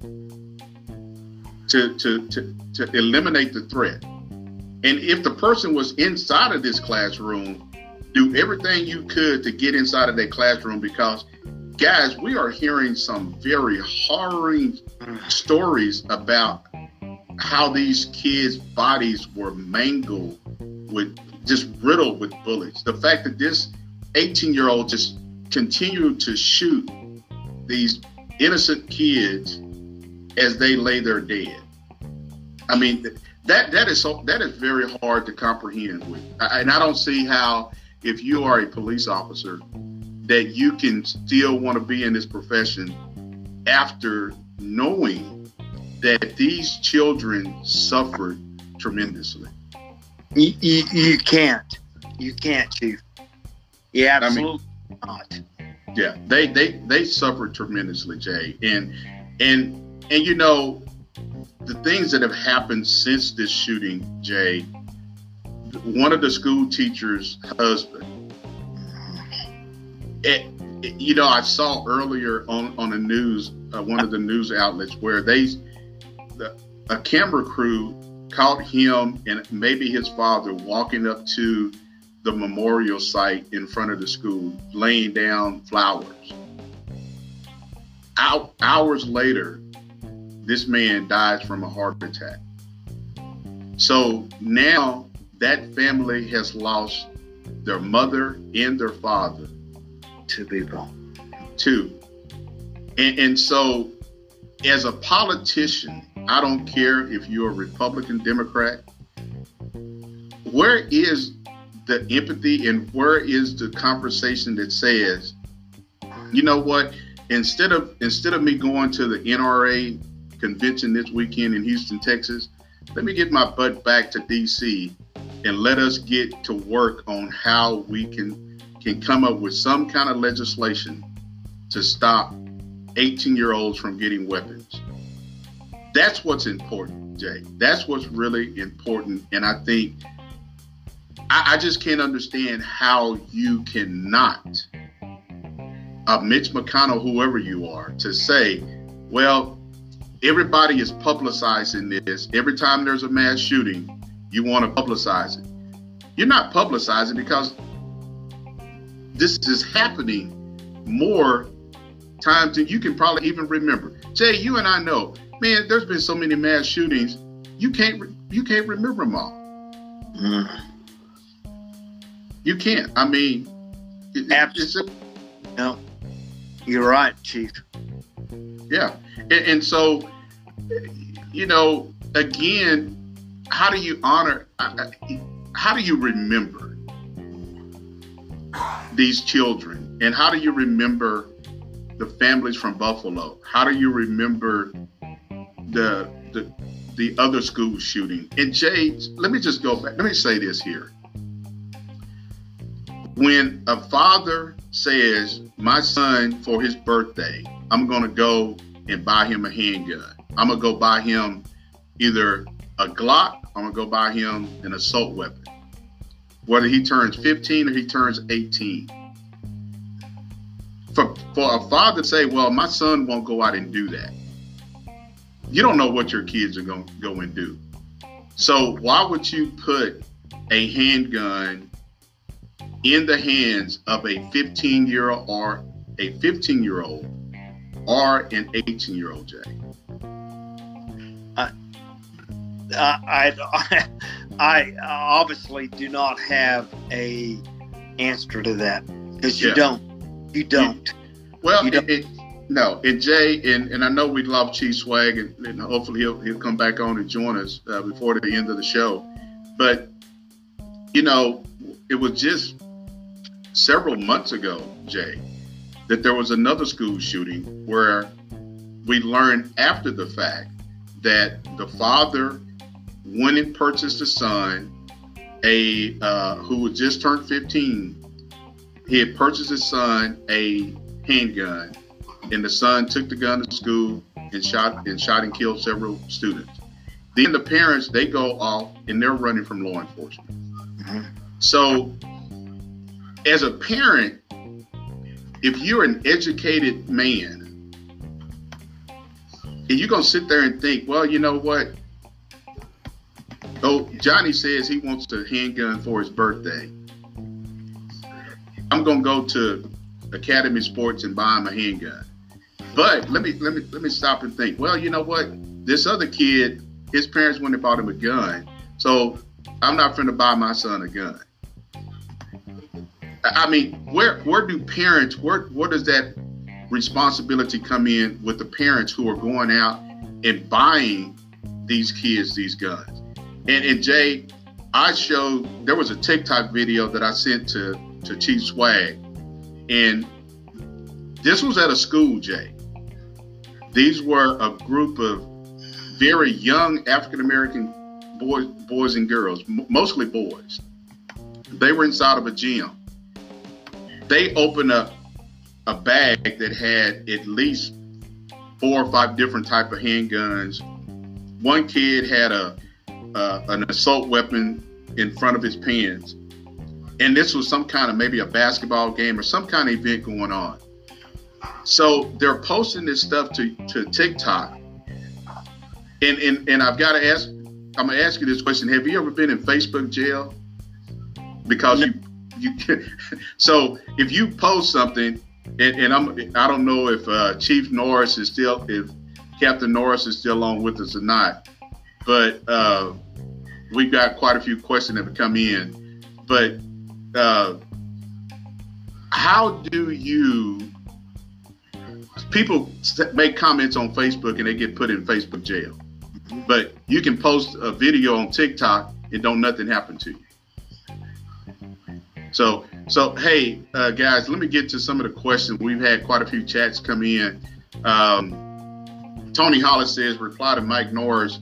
to, to, to, to eliminate the threat. And if the person was inside of this classroom, do everything you could to get inside of that classroom because, guys, we are hearing some very harrowing stories about how these kids' bodies were mangled with just riddled with bullets. The fact that this 18 year old just continued to shoot these innocent kids as they lay there dead. I mean, that that is so that is very hard to comprehend with, and I don't see how if you are a police officer that you can still want to be in this profession after knowing that these children suffered tremendously. You, you, you can't. You can't, Chief. Yeah, absolutely I mean, not. Yeah, they they they suffered tremendously, Jay, and and and you know the things that have happened since this shooting, Jay. One of the school teachers' husband. It, it, you know, I saw earlier on on the news, uh, one of the news outlets, where they the, a camera crew caught him and maybe his father walking up to the memorial site in front of the school, laying down flowers. Out, hours later, this man dies from a heart attack. So now that family has lost their mother and their father. Two people. Two. And, and so, as a politician, I don't care if you're a Republican, Democrat, where is the empathy and where is the conversation that says, you know what, instead of instead of me going to the NRA convention this weekend in Houston, Texas, let me get my butt back to DC and let us get to work on how we can can come up with some kind of legislation to stop 18 year olds from getting weapons. That's what's important, Jay. That's what's really important. And I think I, I just can't understand how you cannot, uh, Mitch McConnell, whoever you are, to say, well, everybody is publicizing this. Every time there's a mass shooting, you want to publicize it. You're not publicizing because this is happening more times than you can probably even remember. Jay, you and I know, man, there's been so many mass shootings, you can't you can't remember them all. Mm. You can't. I mean, it, absolutely. no, you're right, Chief. Yeah, and, and so you know, again, how do you honor? How do you remember these children, and how do you remember the families from Buffalo? How do you remember the the the other school shooting? And Jay, let me just go back. Let me say this here. When a father says, My son, for his birthday, I'm going to go and buy him a handgun, I'm going to go buy him either a Glock, I'm going to go buy him an assault weapon. Whether he turns mm-hmm. 15 or he turns 18. For, for a father to say, Well, my son won't go out and do that, you don't know what your kids are going to go and do. So, why would you put a handgun in the hands of a 15 year old or a 15 year old or an 18 year old Jay? I, I, I obviously do not have a answer to that because you yeah. don't. You don't. Well, you don't. It, it, no, and Jay, and, and I know we love Chief Swag, and, and hopefully he'll he'll come back on and join us uh, before the end of the show. But you know, it was just several months ago, Jay, that there was another school shooting where we learned after the fact that the father went and purchased a son, a uh, who had just turned 15. He had purchased his son a handgun, and the son took the gun to school and shot and shot and killed several students. Then the parents they go off and they're running from law enforcement. Mm-hmm. So as a parent, if you're an educated man, and you're gonna sit there and think, well, you know what? Oh, Johnny says he wants a handgun for his birthday. I'm gonna go to Academy Sports and buy him a handgun. But let me let me let me stop and think. Well, you know what? This other kid, his parents went and bought him a gun, so I'm not going to buy my son a gun. I mean, where where do parents where where does that responsibility come in with the parents who are going out and buying these kids these guns? And and Jay, I showed there was a TikTok video that I sent to to Chief Swag, and this was at a school, Jay. These were a group of very young African American boys, boys and girls, mostly boys. They were inside of a gym. They opened up a bag that had at least four or five different type of handguns. One kid had a uh, an assault weapon in front of his pants, and this was some kind of maybe a basketball game or some kind of event going on. So they're posting this stuff to, to TikTok. And, and and I've got to ask, I'm gonna ask you this question: Have you ever been in Facebook jail? Because you you [LAUGHS] so if you post something, and, and I'm I don't know if uh, Chief Norris is still if Captain Norris is still on with us or not, but uh, we've got quite a few questions that have come in. But uh, how do you people make comments on Facebook and they get put in Facebook jail. But you can post a video on TikTok and don't nothing happen to you. So, so hey uh, guys, let me get to some of the questions. We've had quite a few chats come in. Um, Tony Hollis says, reply to Mike Norris.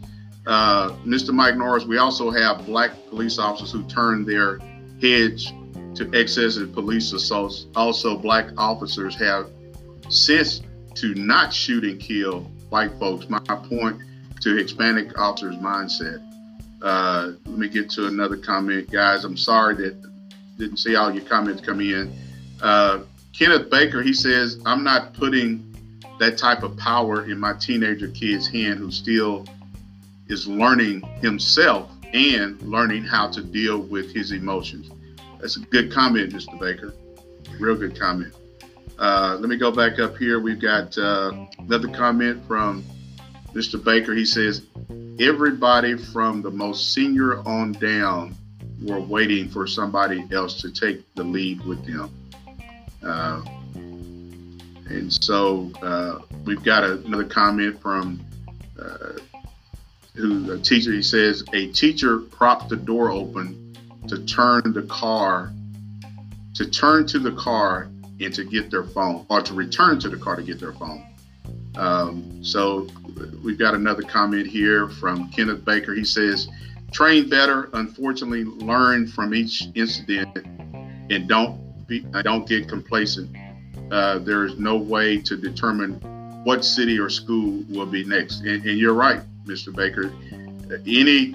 Uh, Mr. Mike Norris, we also have black police officers who turn their heads to excessive police assaults. Also, black officers have since to not shoot and kill white folks. My point to Hispanic officers' mindset. Uh, let me get to another comment, guys. I'm sorry that didn't see all your comments come in. Uh, Kenneth Baker, he says, I'm not putting that type of power in my teenager kid's hand who still is learning himself and learning how to deal with his emotions. That's a good comment, Mr. Baker. Real good comment. Uh, let me go back up here. We've got uh, another comment from Mr. Baker. He says, Everybody from the most senior on down were waiting for somebody else to take the lead with them. Uh, and so uh, we've got a, another comment from uh, who a teacher. He says, A teacher propped the door open to turn the car, to turn to the car and to get their phone or to return to the car to get their phone. Um, so we've got another comment here from Kenneth Baker. He says, train better, unfortunately, learn from each incident and don't be, don't get complacent. Uh, there is no way to determine what city or school will be next. And, and you're right, Mr. Baker. Any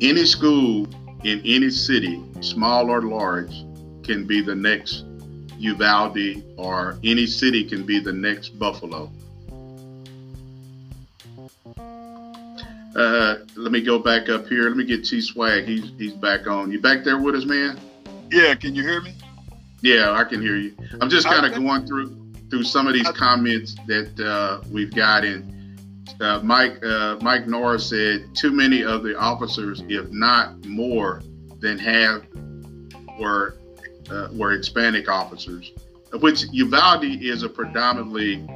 any school in any city, small or large, can be the next Uvalde or any city can be the next Buffalo. Uh, let me go back up here. Let me get T Swag. He's he's back on. You back there with us, man? Yeah. Can you hear me? Yeah, I can hear you. I'm just kind of going through through some of these comments that uh, we've got in. Uh, Mike uh, Mike Norris said too many of the officers, if not more than half, were uh, were Hispanic officers, which Uvalde is a predominantly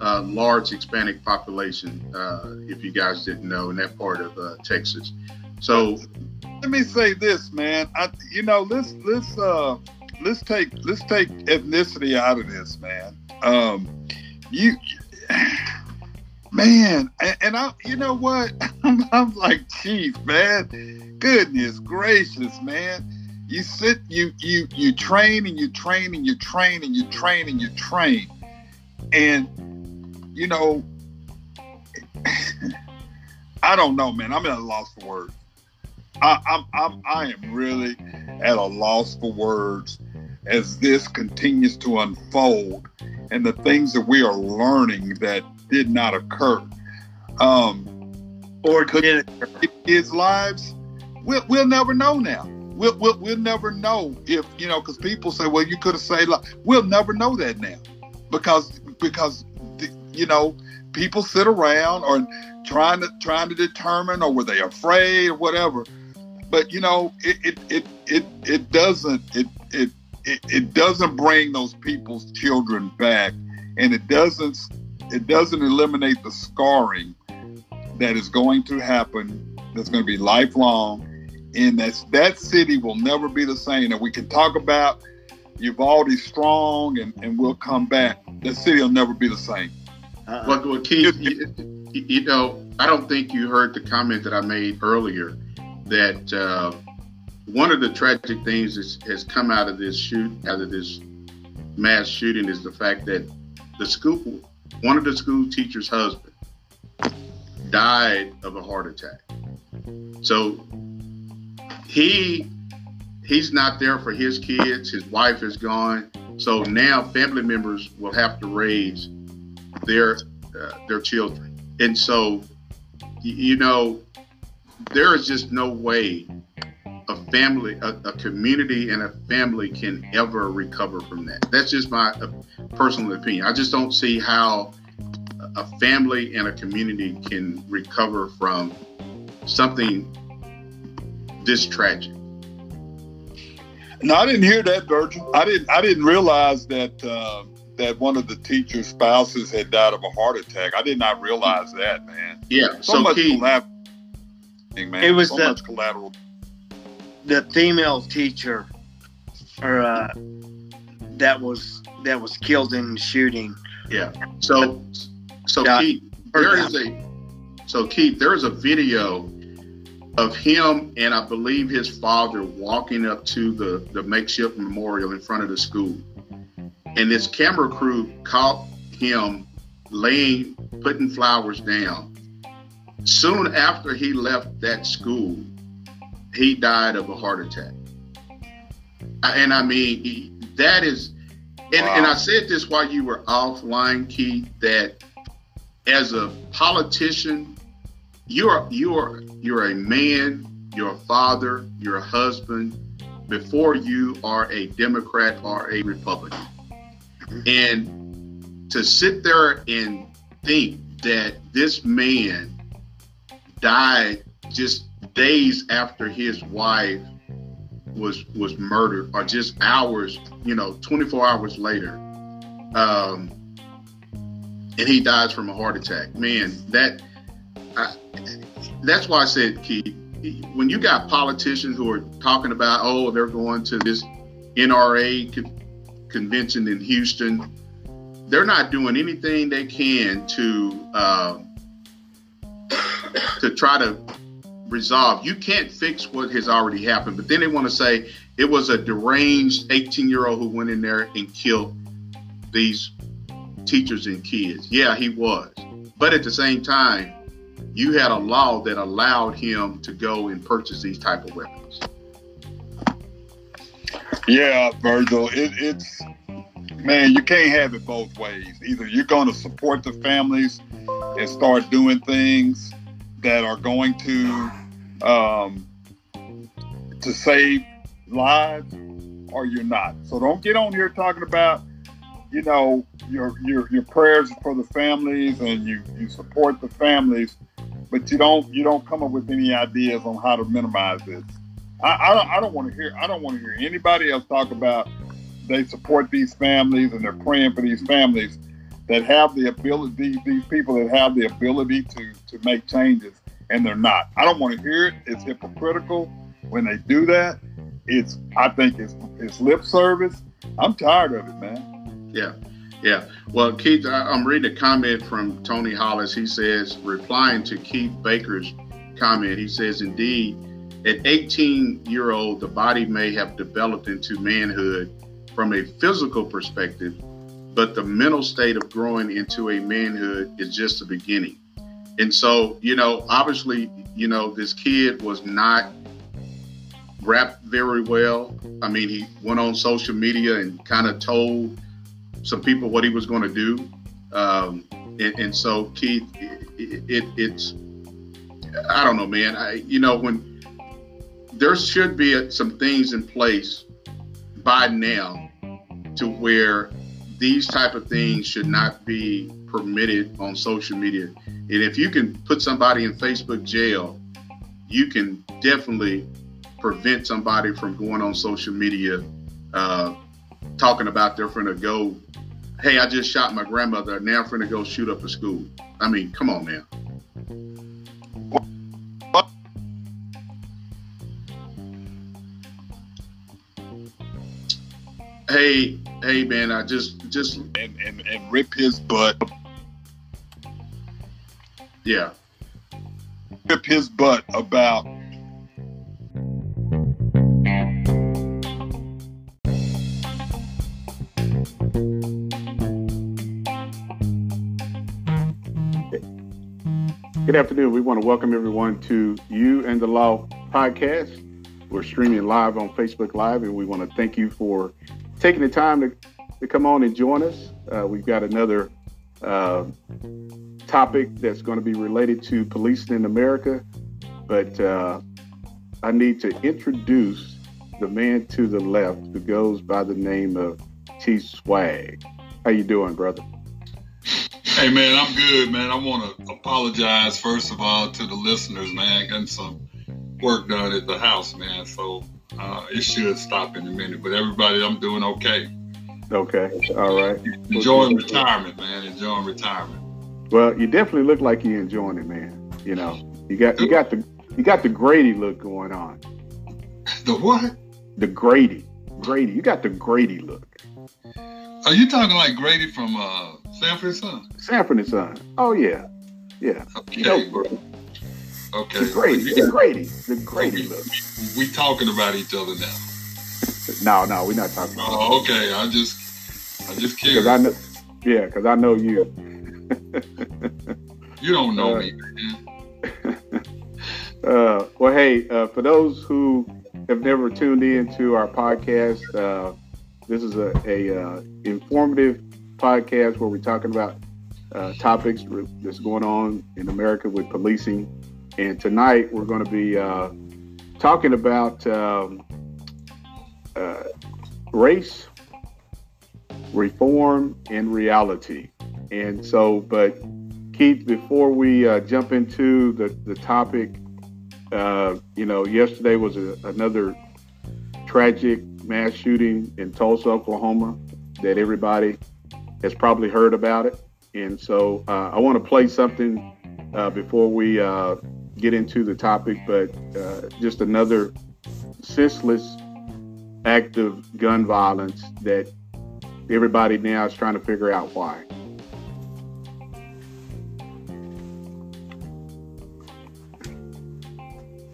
uh, large Hispanic population, uh, if you guys didn't know, in that part of uh, Texas. So, let me say this, man. I, you know, let's let's let's take let's take ethnicity out of this, man. Um, you, man, and, I, you know what? [LAUGHS] I'm, I'm like, chief, man. Goodness gracious, man you sit, you you you train and you train and you train and you train and you train, and you know, [LAUGHS] I don't know, man. I'm at a loss for words. I, I'm I'm I am really at a loss for words as this continues to unfold and the things that we are learning that did not occur. Um, or could it kids' lives? We'll, we'll never know now we'll, we'll, we'll never know if you know because people say well you could have saved life we'll never know that now because because you know people sit around or trying to trying to determine or were they afraid or whatever but you know it it it it, it doesn't it, it it it doesn't bring those people's children back and it doesn't it doesn't eliminate the scarring that is going to happen that's going to be lifelong and that's that city will never be the same. And we can talk about Uvalde strong and, and we'll come back, the city will never be the same. Uh-uh. Well, well, Keith, you, you, know, I don't think you heard the comment that I made earlier that uh, one of the tragic things that has come out of this shoot, out of this mass shooting, is the fact that the school, one of the school teachers' husband, died of a heart attack. So he he's not there for his kids. His wife is gone. So now family members will have to raise their uh, their children. And so, you know, there is just no way a family, a, a, community, and a family can ever recover from that. That's just my uh, personal opinion. I just don't see how a family and a community can recover from something this tragic. No, I didn't hear that, Virgil. I didn't. I didn't realize that uh, that one of the teacher's spouses had died of a heart attack. I did not realize that, man. Yeah. So, so much collateral. Man. It was so the, much collateral. The female teacher, or uh, that was that was killed in the shooting. Yeah. So, so yeah, Keith, there is a so Keith, there is a video of him and I believe his father walking up to the, the makeshift memorial in front of the school. And this camera crew caught him laying, putting flowers down. Soon after he left that school, he died of a heart attack. And I mean, he, that is, and, wow. and I said this while you were offline, Keith, that as a politician, you're you're you're a man, you're a father, you're a husband before you are a Democrat or a Republican. And to sit there and think that this man died just days after his wife was was murdered or just hours, you know, 24 hours later. Um, and he dies from a heart attack. Man, that I, that's why I said, Keith, when you got politicians who are talking about, oh, they're going to this NRA co- convention in Houston, they're not doing anything they can to uh, to try to resolve. You can't fix what has already happened, but then they want to say it was a deranged 18 year old who went in there and killed these teachers and kids. Yeah, he was, but at the same time you had a law that allowed him to go and purchase these type of weapons. Yeah, Virgil, it, it's man, you can't have it both ways. Either you're going to support the families and start doing things that are going to um, to save lives, or you're not. So don't get on here talking about you know your your your prayers for the families and you you support the families but you don't you don't come up with any ideas on how to minimize this. I, I don't I don't want to hear I don't want to hear anybody else talk about they support these families and they're praying for these families that have the ability these people that have the ability to to make changes and they're not. I don't want to hear it. It's hypocritical when they do that. It's I think it's it's lip service. I'm tired of it, man. Yeah. Yeah. Well, Keith, I'm reading a comment from Tony Hollis. He says, replying to Keith Baker's comment, he says, indeed, at 18 year old, the body may have developed into manhood from a physical perspective, but the mental state of growing into a manhood is just the beginning. And so, you know, obviously, you know, this kid was not wrapped very well. I mean, he went on social media and kind of told some people what he was going to do. Um, and, and, so Keith, it, it, it's I don't know, man. I you know when there should be some things in place by now to where these type of things should not be permitted on social media. And if you can put somebody in Facebook jail, you can definitely prevent somebody from going on social media uh, talking about they're going to go hey, I just shot my grandmother. Now I'm going to go shoot up a school. I mean, come on now. Hey, hey, man, I just just and, and, and rip his butt. Yeah. Rip his butt about Good afternoon. We want to welcome everyone to You and the Law podcast. We're streaming live on Facebook Live, and we want to thank you for taking the time to, to come on and join us. Uh, we've got another uh, topic that's going to be related to policing in America, but uh, I need to introduce the man to the left who goes by the name of T Swag. How you doing, brother? Hey man, I'm good, man. I want to apologize first of all to the listeners, man. Getting some work done at the house, man. So uh, it should stop in a minute. But everybody, I'm doing okay. Okay, all right. Enjoying retirement, man. Enjoying retirement. Well, you definitely look like you're enjoying it, man. You know, you got you got the you got the Grady look going on. The what? The Grady, Grady. You got the Grady look. Are you talking like Grady from uh, Sanford and Son? Sanford and Son. Oh yeah, yeah. Okay. You know, okay. the Grady, the Grady, the Grady look. We talking about each other now. No, no, we're not talking. About Oh, okay. I just, I just because. I know. Yeah, because I know you. [LAUGHS] You don't know Uh, me, man. [LAUGHS] Uh, well, hey, uh, for those who have never tuned in to our podcast, uh, this is a, a uh, informative podcast where we're talking about uh, topics that's going on in America with policing. And tonight we're going to be uh, talking about um, uh, race, reform, and reality. And so, but Keith, before we uh, jump into the, the topic, uh, you know, yesterday was a, another tragic mass shooting in Tulsa, Oklahoma, that everybody has probably heard about it. And so uh, I want to play something uh, before we get into the topic, but uh, just another senseless act of gun violence that everybody now is trying to figure out why.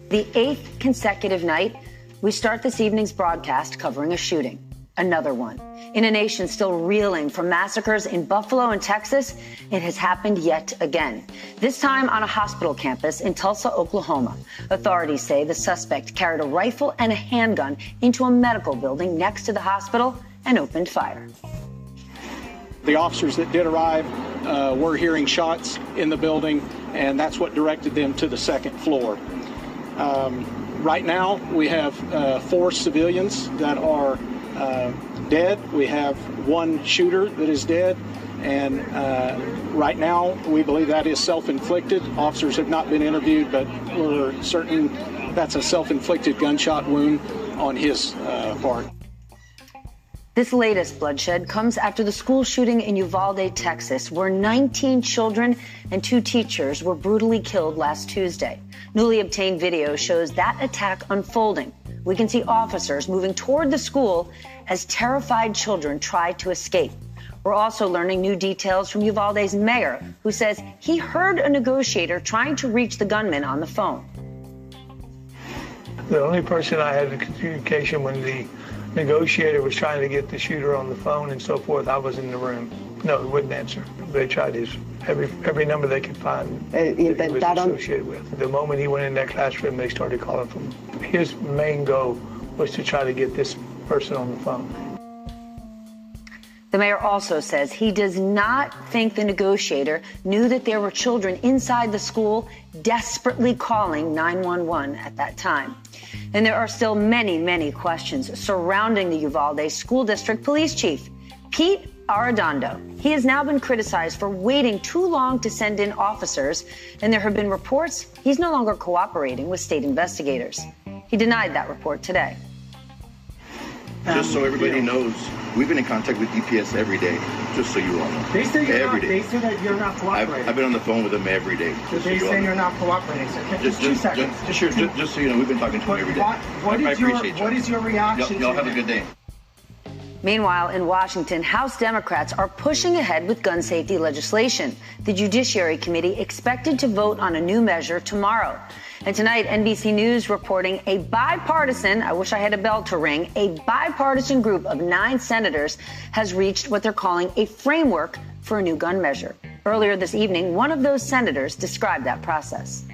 The eighth consecutive night, we start this evening's broadcast covering a shooting. Another one. In a nation still reeling from massacres in Buffalo and Texas, it has happened yet again. This time on a hospital campus in Tulsa, Oklahoma. Authorities say the suspect carried a rifle and a handgun into a medical building next to the hospital and opened fire. The officers that did arrive uh, were hearing shots in the building, and that's what directed them to the second floor. Um, right now, we have uh, four civilians that are uh, dead. We have one shooter that is dead, and uh, right now, we believe that is self inflicted. Officers have not been interviewed, but we're certain that's a self inflicted gunshot wound on his uh, part. This latest bloodshed comes after the school shooting in Uvalde, Texas, where 19 children and two teachers were brutally killed last Tuesday. Newly obtained video shows that attack unfolding. We can see officers moving toward the school as terrified children try to escape. We're also learning new details from Uvalde's mayor, who says he heard a negotiator trying to reach the gunman on the phone. The only person I had in communication when the negotiator was trying to get the shooter on the phone and so forth, I was in the room. No, he wouldn't answer. They tried his every every number they could find that he was associated with. The moment he went in that classroom, they started calling from. His main goal was to try to get this person on the phone. The mayor also says he does not think the negotiator knew that there were children inside the school desperately calling 911 at that time. And there are still many, many questions surrounding the Uvalde School District Police Chief, Pete Arredondo. He has now been criticized for waiting too long to send in officers, and there have been reports he's no longer cooperating with state investigators. He denied that report today. Just so everybody knows, we've been in contact with DPS every day. Just so you all know. They say you're every not. day. They say that you're not I've, cooperating. I've been on the phone with them every day. So Just so they you all say know. you're not cooperating. So just, Just, two just, seconds. just, sure, just, just so you know, we've been talking to What, them every day. what, what I, I your appreciate you. is your reaction? Y'all, y'all have a good day. Meanwhile, in Washington, House Democrats are pushing ahead with gun safety legislation. The Judiciary Committee expected to vote on a new measure tomorrow. And tonight, NBC News reporting a bipartisan, I wish I had a bell to ring, a bipartisan group of nine senators has reached what they're calling a framework for a new gun measure. Earlier this evening, one of those senators described that process.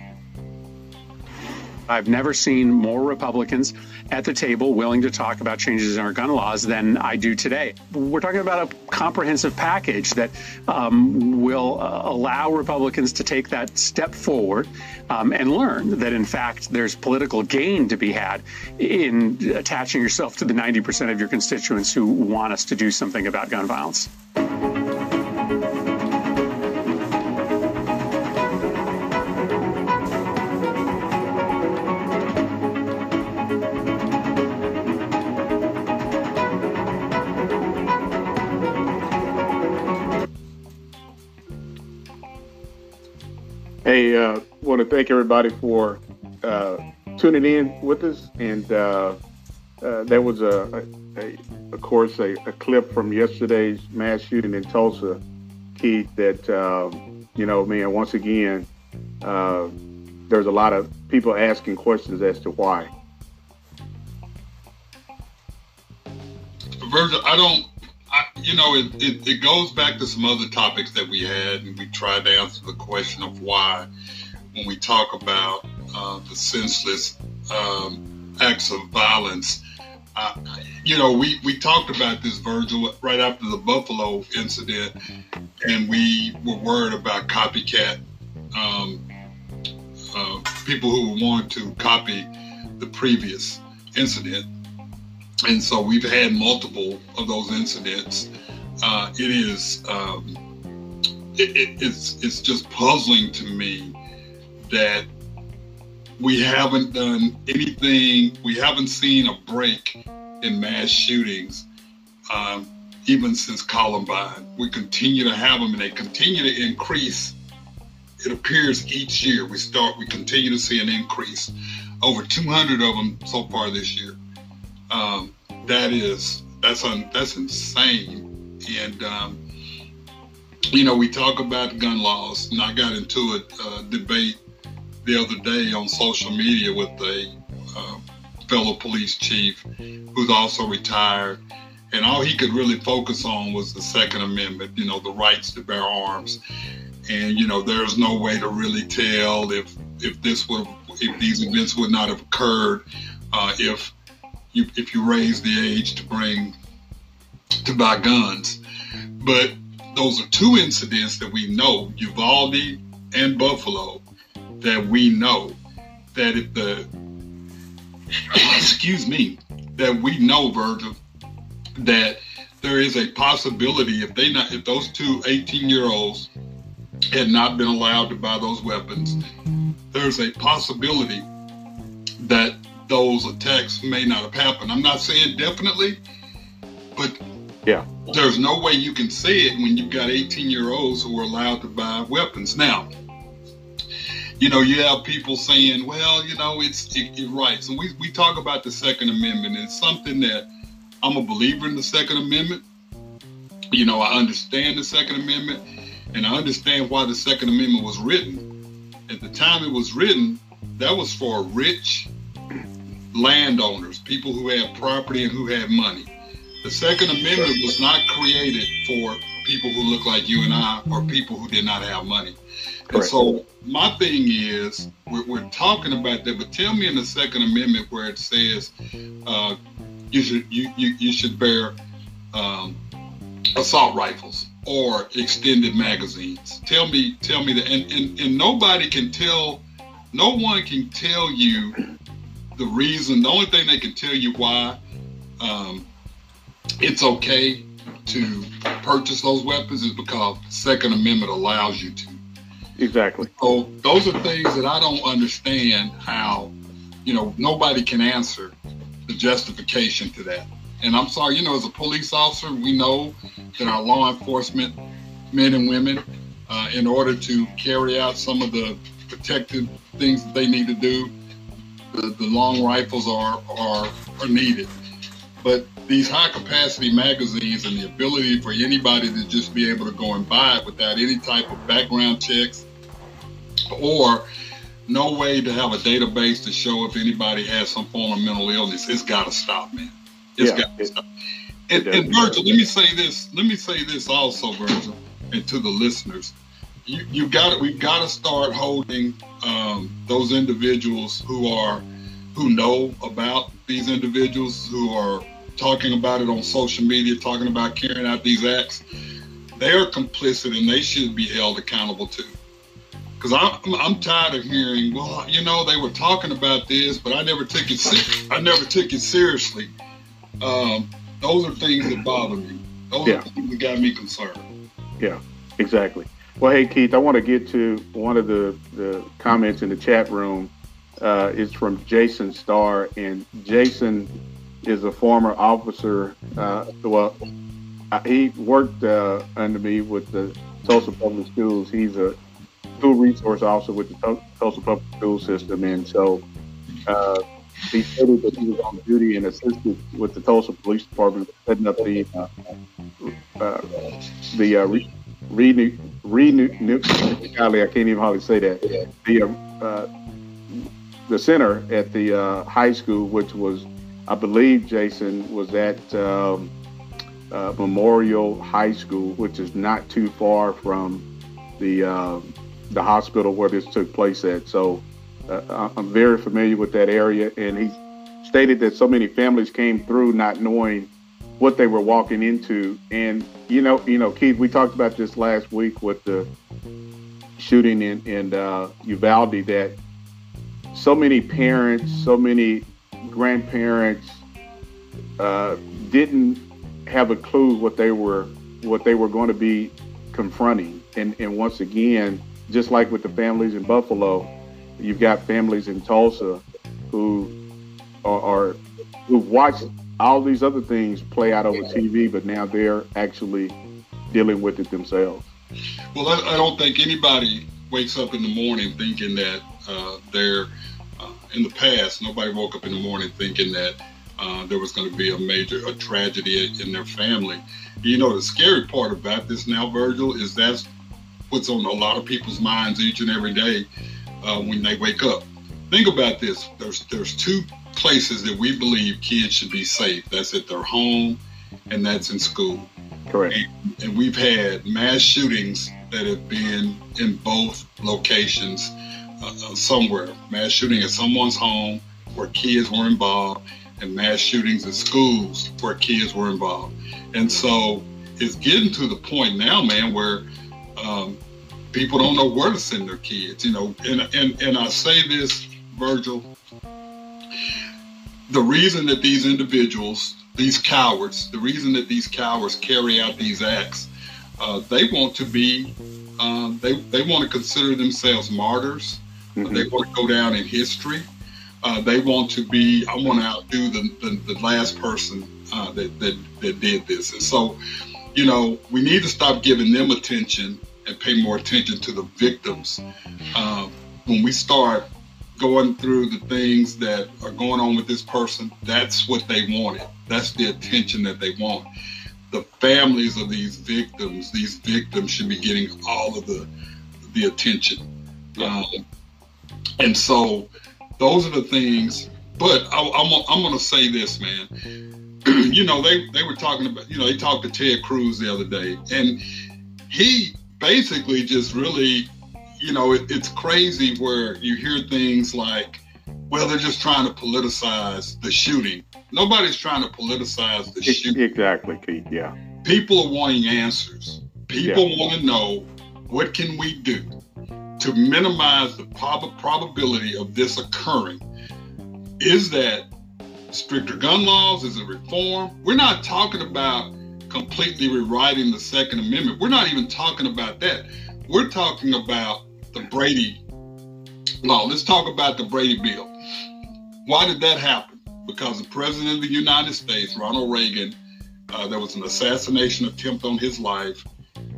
I've never seen more Republicans at the table willing to talk about changes in our gun laws than I do today. We're talking about a comprehensive package that um, will uh, allow Republicans to take that step forward um, and learn that, in fact, there's political gain to be had in attaching yourself to the 90% of your constituents who want us to do something about gun violence. Hey, uh, want to thank everybody for uh, tuning in with us. And uh, uh, there was a, a, a of course, a, a, clip from yesterday's mass shooting in Tulsa, Keith. That um, you know, man, once again, uh, there's a lot of people asking questions as to why. Virgil, I don't I, you know, it, it, it, goes back to some other topics that we had, and we tried to answer the question of why when we talk about uh, the senseless um, acts of violence. You know, we, we talked about this, Virgil, right after the Buffalo incident, and we were worried about copycat um, uh, people who want to copy the previous incident and so we've had multiple of those incidents. Uh, it is um, it, it, it's it's just puzzling to me that we haven't done anything. We haven't seen a break in mass shootings, um, even since Columbine. We continue to have them, and they continue to increase. It appears each year we start. We continue to see an increase. Over 200 of them so far this year. Um, that is that's un, that's insane. And um, you know, we talk about gun laws, and I got into a uh, debate the other day on social media with a uh, fellow police chief who's also retired. And all he could really focus on was the Second Amendment, you know, the rights to bear arms. And, you know, there's no way to really tell if if this would if these events would not have occurred, uh, if you, if you raise the age to bring to buy guns. But those are two incidents that we know, Uvalde and Buffalo, that we know that if the [COUGHS] excuse me, that we know, Virgil, that there is a possibility if they not if those two 18 year olds had not been allowed to buy those weapons, there's a possibility that those attacks may not have happened. I'm not saying definitely, but yeah, there's no way you can say it when you've got 18 year olds who are allowed to buy weapons. Now, you know, you have people saying, well, you know, it's it, it rights. And we, we talk about the Second Amendment. It's something that I'm a believer in the Second Amendment. You know, I understand the Second Amendment and I understand why the Second Amendment was written. At the time it was written, that was for rich landowners, people who had property and who had money. The Second Amendment was not created for people who look like you and I or people who did not have money. Correct. And so my thing is, we're, we're, talking about that, but tell me in the Second Amendment where it says uh, you should you, you, you should bear um, assault rifles or extended magazines. Tell me tell me that, and, and and nobody can tell, no one can tell you the reason, the only thing they can tell you why um, it's okay to purchase those weapons is because the Second Amendment allows you to. Exactly. So those are things that I don't understand how, you know, nobody can answer the justification to that. And I'm sorry, you know, as a police officer, we know that our law enforcement men and women, uh, in order to carry out some of the protective things that they need to do, the, the long rifles are, are, are needed. But these high capacity magazines and the ability for anybody to just be able to go and buy it without any type of background checks or no way to have a database to show if anybody has some form of mental illness. It's got to stop, man. It's Yeah, got to stop. And, and Virgil, let me say this. Let me say this also, Virgil, and to the listeners. You, you got We've got to start holding um, those individuals who are who know about these individuals who are talking about it on social media, talking about carrying out these acts. They're complicit and they should be held accountable too. Because I'm, I'm tired of hearing, well, you know, they were talking about this, but I never took it. Se- I never took it seriously. Um, those are things that bother me. Those Yeah. are things that got me concerned. Yeah, exactly. Well, hey, Keith, I want to get to one of the, the comments in the chat room. Uh, it's from Jason Starr, and Jason is a former officer. Uh, well, I- he worked uh, under me with the Tulsa Public Schools. He's a school resource officer with the Tul- Tulsa Public School System, and so uh, he stated that he was on duty and assisted with the Tulsa Police Department setting up the uh, uh, the uh, re, renew, renew, new, golly, I can't even hardly say that. The uh, uh, the center at the uh, high school, which was, I believe, Jason was at um, uh, Memorial High School, which is not too far from the uh, the hospital where this took place at. So uh, I'm very familiar with that area, and he stated that so many families came through not knowing what they were walking into. And you know, you know, Keith, we talked about this last week with the shooting in in uh, Uvalde. That so many parents, so many grandparents uh, didn't have a clue what they were what they were going to be confronting. And and once again, just like with the families in Buffalo, you've got families in Tulsa who are, are who've watched all these other things play out over TV, but now they're actually dealing with it themselves. Well, I, I don't think anybody wakes up in the morning thinking that uh, they're uh, in the past. Nobody woke up in the morning thinking that uh, there was going to be a major a tragedy in their family. You know, the scary part about this now, Virgil, is that's what's on a lot of people's minds each and every day uh, when they wake up. Think about this. There's there's two places that we believe kids should be safe. That's at their home, and that's in school. Correct. And, and we've had mass shootings that have been in both locations uh, uh, somewhere. Mass shooting at someone's home where kids were involved, and mass shootings at schools where kids were involved. And so it's getting to the point now, man, where um, people don't know where to send their kids. You know, and and and I say this, Virgil. The reason that these individuals, these cowards, the reason that these cowards carry out these acts, uh, they want to be, uh, they they want to consider themselves martyrs. Uh, they want to go down in history. Uh, they want to be. I want to outdo the, the, the last person uh, that, that that did this. And so, you know, we need to stop giving them attention and pay more attention to the victims. Uh, when we start going through the things that are going on with this person, that's what they wanted. That's the attention that they want. The families of these victims, these victims should be getting all of the the attention. Um, and so those are the things. But I, I'm, I'm going to say this, man. [CLEARS THROAT] you know, they, they were talking about, you know, they talked to Ted Cruz the other day, and he basically just really, you know, it, it's crazy where you hear things like, well, they're just trying to politicize the shooting. Nobody's trying to politicize the shooting. Exactly, Keith. Yeah. People are wanting answers. People want to know what can we do to minimize the prob- probability of this occurring. Is that stricter gun laws? Is it reform? We're not talking about completely rewriting the Second Amendment. We're not even talking about that. We're talking about the Brady law. Let's talk about the Brady bill. Why did that happen? Because the President of the United States, Ronald Reagan, uh, there was an assassination attempt on his life.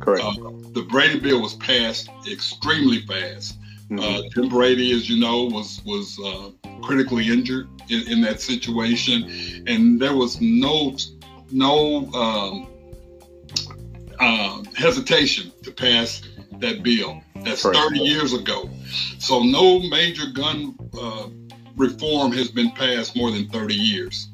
Correct. Uh, the Brady bill was passed extremely fast. Uh, Tim Brady, as you know, was was uh, critically injured in, in that situation, and there was no no um, uh, hesitation to pass that bill. That's Correct. 30 years ago. So no major gun uh, reform has been passed more than 30 years.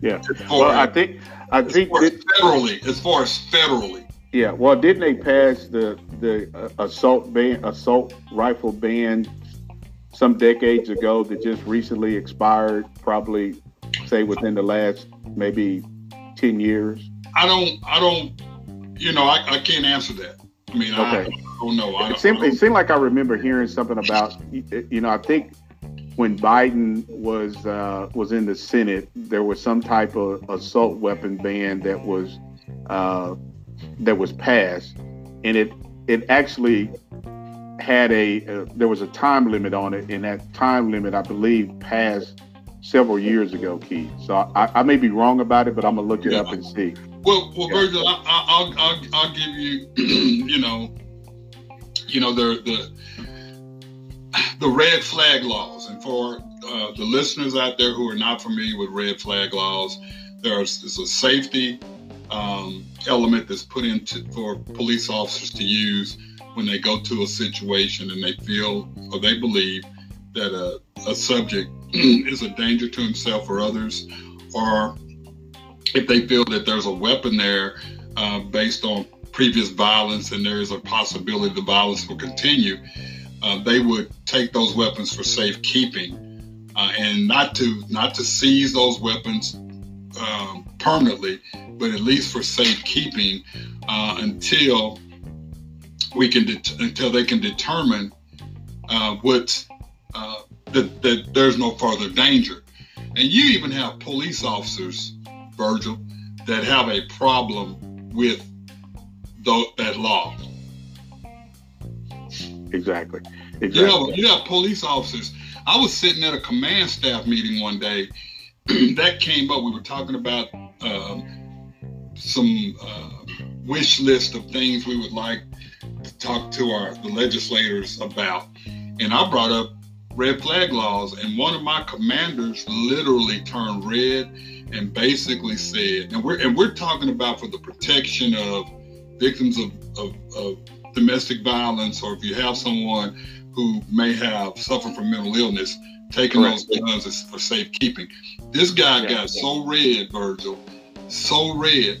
Yeah. Well, I think I As think far as that, federally, as far as federally, yeah. Well, didn't they pass the the uh, assault ban assault rifle ban some decades ago that just recently expired? Probably say within the last maybe ten years. I don't, I don't, you know, I, I can't answer that. I mean, Okay. I know. I It don't, seemed, I don't- it seemed like I remember hearing something about, you know, I think when Biden was uh, was in the Senate, there was some type of assault weapon ban that was uh, that was passed, and it it actually had a uh, there was a time limit on it, and that time limit, I believe, passed several years ago, Keith. So I, I may be wrong about it, but I'm gonna look it up and see. Well, well, Virgil, I, I, I'll, I'll, I'll give you, [CLEARS THROAT] you know, you know, the the the red flag laws, and for uh, the listeners out there who are not familiar with red flag laws, there's, there's a safety um, element that's put into for police officers to use when they go to a situation and they feel or they believe that a, a subject [CLEARS THROAT] is a danger to himself or others, or if they feel that there's a weapon there uh, based on previous violence and there is a possibility the violence will continue, uh, they would take those weapons for safekeeping uh, and not to not to seize those weapons um, permanently, but at least for safekeeping uh, until we can det- until they can determine uh, what uh, that, that there's no further danger. And you even have police officers, Virgil, that have a problem with that law. Exactly. You have, you have police officers. I was sitting at a command staff meeting one day. [CLEARS THROAT] that came up. We were talking about um, some uh, wish list of things we would like to talk to our the legislators about, and I brought up red flag laws, and one of my commanders literally turned red and basically said, and we're and we're talking about for the protection of victims of, of, of domestic violence, or if you have someone who may have suffered from mental illness, taking Correct. those guns is for safekeeping. This guy Yeah. got so red, Virgil, so red,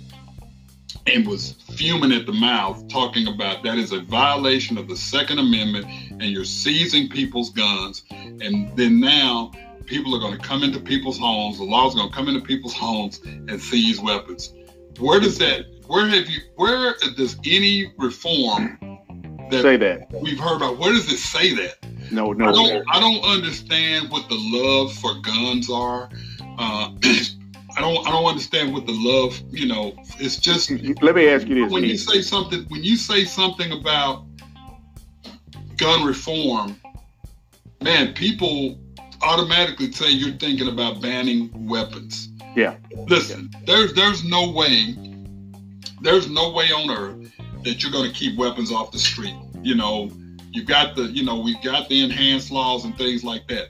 and was fuming at the mouth, talking about that is a violation of the Second Amendment, and you're seizing people's guns, and then now people are going to come into people's homes. The law's going to come into people's homes and seize weapons. Where does that? Where have you? Where does any reform that Say that. we've heard about? Where does it say that? No, no. I no. don't. I don't understand what the love for guns are. Uh, [CLEARS THROAT] I don't. I don't understand what the love. You know, it's just Let me ask you this. when you say something. When you say something about gun reform, man, people automatically say you're thinking about banning weapons. Yeah. Listen, there's there's no way, there's no way on earth that you're going to keep weapons off the street. You know, you've got the, you know, we've got the enhanced laws and things like that.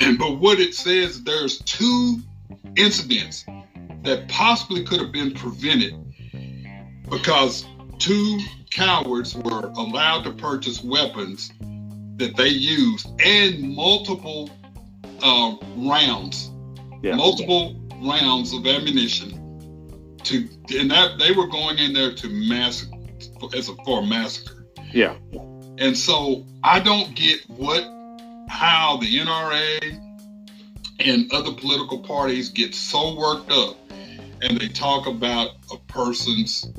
And [CLEARS THROAT] but what it says, there's two incidents that possibly could have been prevented because two cowards were allowed to purchase weapons that they used and multiple uh, rounds, Yeah. multiple rounds of ammunition to, and that they were going in there to massacre as a for a massacre. Yeah. And so I don't get what, how the NRA and other political parties get so worked up and they talk about a person's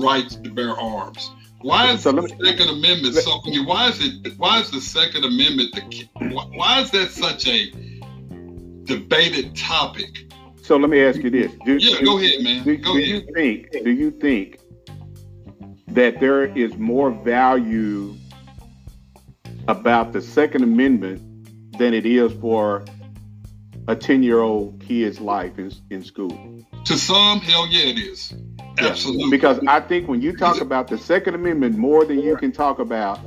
rights to bear arms. Why is So the me- Second Amendment so? Why is it? Why is the Second Amendment the? Why, why is that such a debated topic? So let me ask you this. Do, Yeah, do- go ahead, man. Do, Go do ahead. you think? Do you think that there is more value about the Second Amendment than it is for a ten-year-old kid's life in, in school? To some, hell yeah, it is. Yeah. Absolutely. Because I think when you talk about the Second Amendment more than you can talk about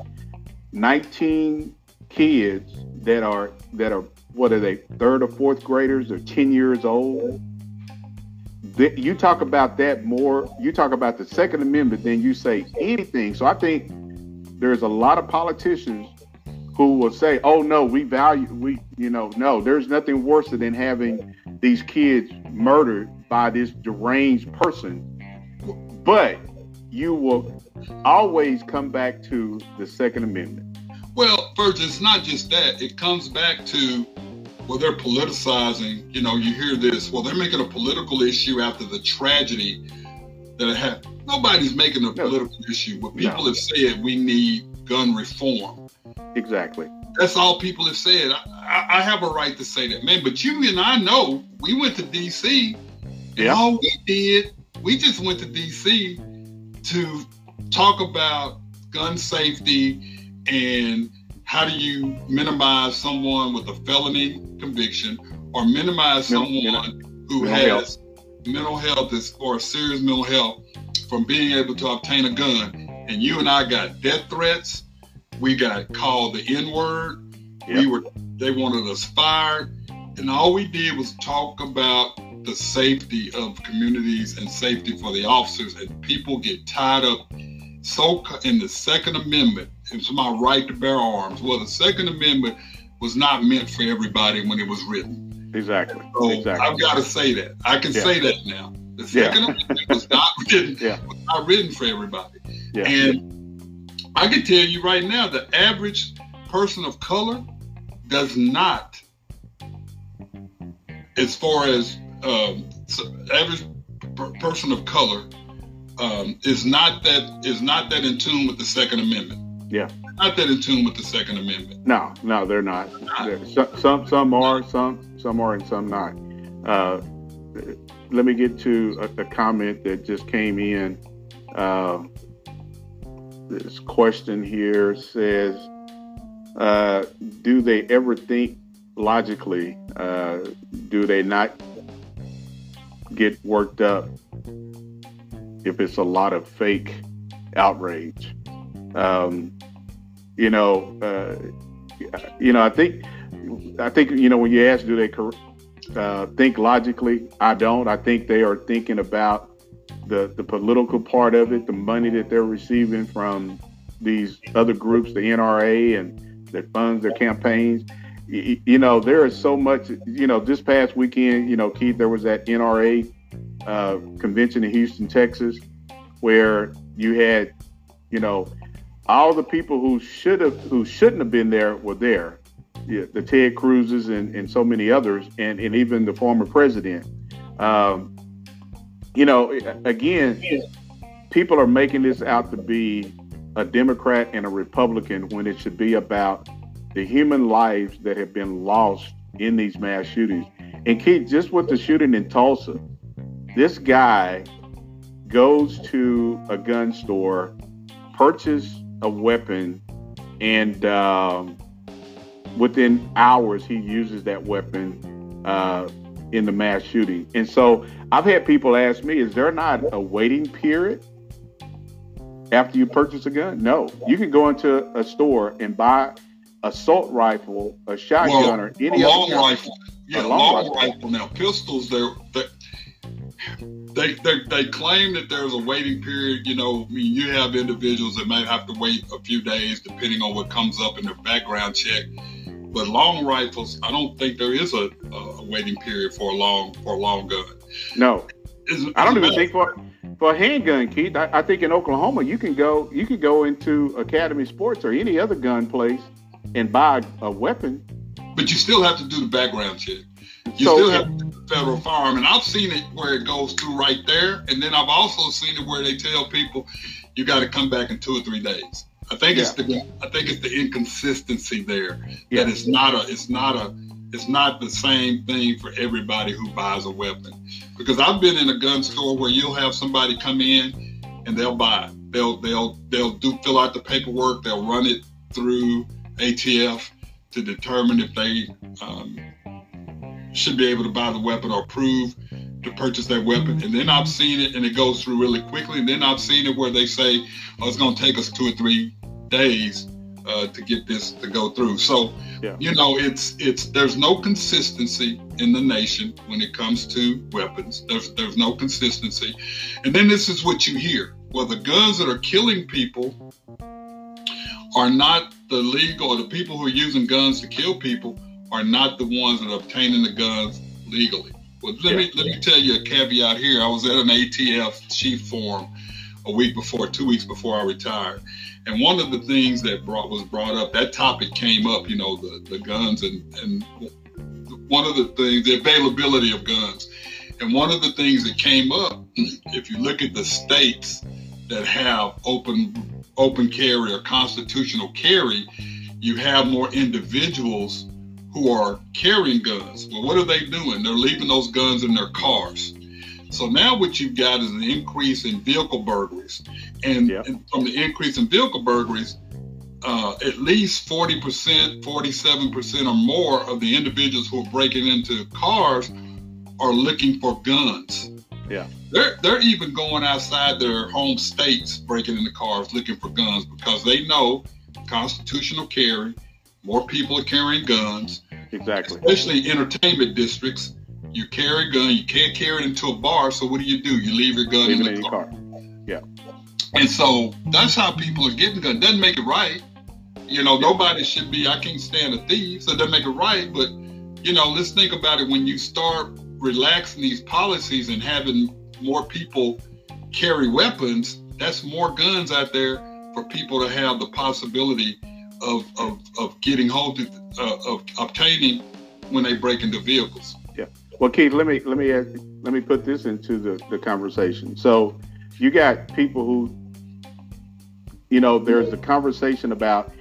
19 kids that are that are what are they third or fourth graders or 10 years old you talk about that more. You talk about the Second Amendment than you say anything. So I think there's a lot of politicians who will say, "Oh no, we value we you know no, there's nothing worse than having these kids murdered by this deranged person." But you will always come back to the Second Amendment. Well, first, it's not just that. It comes back to well, they're politicizing. You know, you hear this. Well, they're making a political issue after the tragedy that happened. Nobody's making a political issue, but people no. have said we need gun reform. Exactly. That's all people have said. I, I, have a right to say that, man. But you and I know we went to D.C. and yeah. all we did, we just went to D.C. to talk about gun safety and how do you minimize someone with a felony conviction or minimize someone who mental has health. mental health or serious mental health from being able to obtain a gun. And you and I got death threats. We got called the N word. Yep. We were they wanted us fired. And all we did was talk about the safety of communities and safety for the officers. And people get tied up so in the Second Amendment, it's my right to bear arms. Well, the Second Amendment was not meant for everybody when it was written. Exactly. So exactly. I've got to say that. I can yeah. say that now. The Second yeah. Amendment was not [LAUGHS] written. Yeah. Was not written for everybody. Yeah. And I can tell you right now, the average person of color does not, as far as um, average person of color um, is not that is not that in tune with the Second Amendment. Yeah, not that in tune with the Second Amendment. No, no, they're not. They're, some, some some are, some some are, and some not. Uh, let me get to a, a, comment that just came in. Uh, this question here says, uh, "Do they ever think logically? Uh, do they not get worked up if it's a lot of fake outrage. Um, you know, uh, you know, I think, I think, you know, when you ask, do they uh, think logically? I don't. I think they are thinking about the the political part of it, the money that they're receiving from these other groups, the NRA, and that funds their campaigns. You, you know, there is so much. You know, this past weekend, you know, Keith, there was that NRA uh, convention in Houston, Texas, where you had, you know, all the people who should have who shouldn't have been there were there. Yeah, the Ted Cruzes and, and so many others, and, and even the former president. Um, you know, again, people are making this out to be a Democrat and a Republican when it should be about the human lives that have been lost in these mass shootings. And Keith, just with the shooting in Tulsa, this guy goes to a gun store, purchase a weapon, and um, within hours he uses that weapon uh, in the mass shooting. And so I've had people ask me, is there not a waiting period after you purchase a gun? No, you can go into a store and buy assault rifle, a shotgun, well, or any a long rifle. Yeah, long, long rifle. rifle. Now pistols, they're, they're they, they, they claim that there's a waiting period. You know, I mean, you have individuals that may have to wait a few days depending on what comes up in their background check. But long rifles, I don't think there is a, a waiting period for a long for a long gun. No, it's, I don't even think for for a handgun, Keith. I, I think in Oklahoma you can go you can go into Academy Sports or any other gun place and buy a weapon. But you still have to do the background check. You so, still have federal form, and I've seen it where it goes through right there, and then I've also seen it where they tell people you got to come back in two or three days. I think yeah. it's the I think it's the inconsistency there yeah. that it's not a it's not a it's not the same thing for everybody who buys a weapon. Because I've been in a gun store where you'll have somebody come in and they'll buy it. They'll they'll they'll do fill out the paperwork. They'll run it through ATF to determine if they um, should be able to buy the weapon or prove to purchase that weapon. And then I've seen it and it goes through really quickly. And then I've seen it where they say, oh, it's going to take us two or three days uh, to get this to go through. So, Yeah. you know, it's it's there's no consistency in the nation when it comes to weapons. There's there's no consistency, and then this is what you hear: well, the guns that are killing people are not the legal, or the people who are using guns to kill people are not the ones that are obtaining the guns legally. Well, let me let me tell you a caveat here. I was at an ATF chief forum a week before, two weeks before I retired, and one of the things that brought was brought up. That topic came up. You know, the the guns and and one of the things, the availability of guns, and one of the things that came up. [CLEARS THROAT] If you look at the states that have open open carry or constitutional carry, you have more individuals who are carrying guns. Well, what are they doing? They're leaving those guns in their cars. So now what you've got is an increase in vehicle burglaries. And, and from the increase in vehicle burglaries, uh, at least 40%, 47% or more of the individuals who are breaking into cars are looking for guns. Yeah. They're they're even going outside their home states, breaking into cars, looking for guns because they know constitutional carry. More people are carrying guns. Exactly. Especially entertainment districts, you carry a gun. You can't carry it into a bar. So what do you do? You leave your gun Leave in the in car. car. Yeah. And so that's how people are getting guns. Doesn't make it right. You know, nobody should be. I can't stand a thief, so it doesn't make it right. But you know, let's think about it. When you start relaxing these policies and having more people carry weapons, that's more guns out there for people to have the possibility of of, of getting hold of, uh, of obtaining when they break into vehicles. Yeah. Well, Keith, let me let me ask, let me put this into the, the conversation. So, you got people who, you know, there's the conversation about,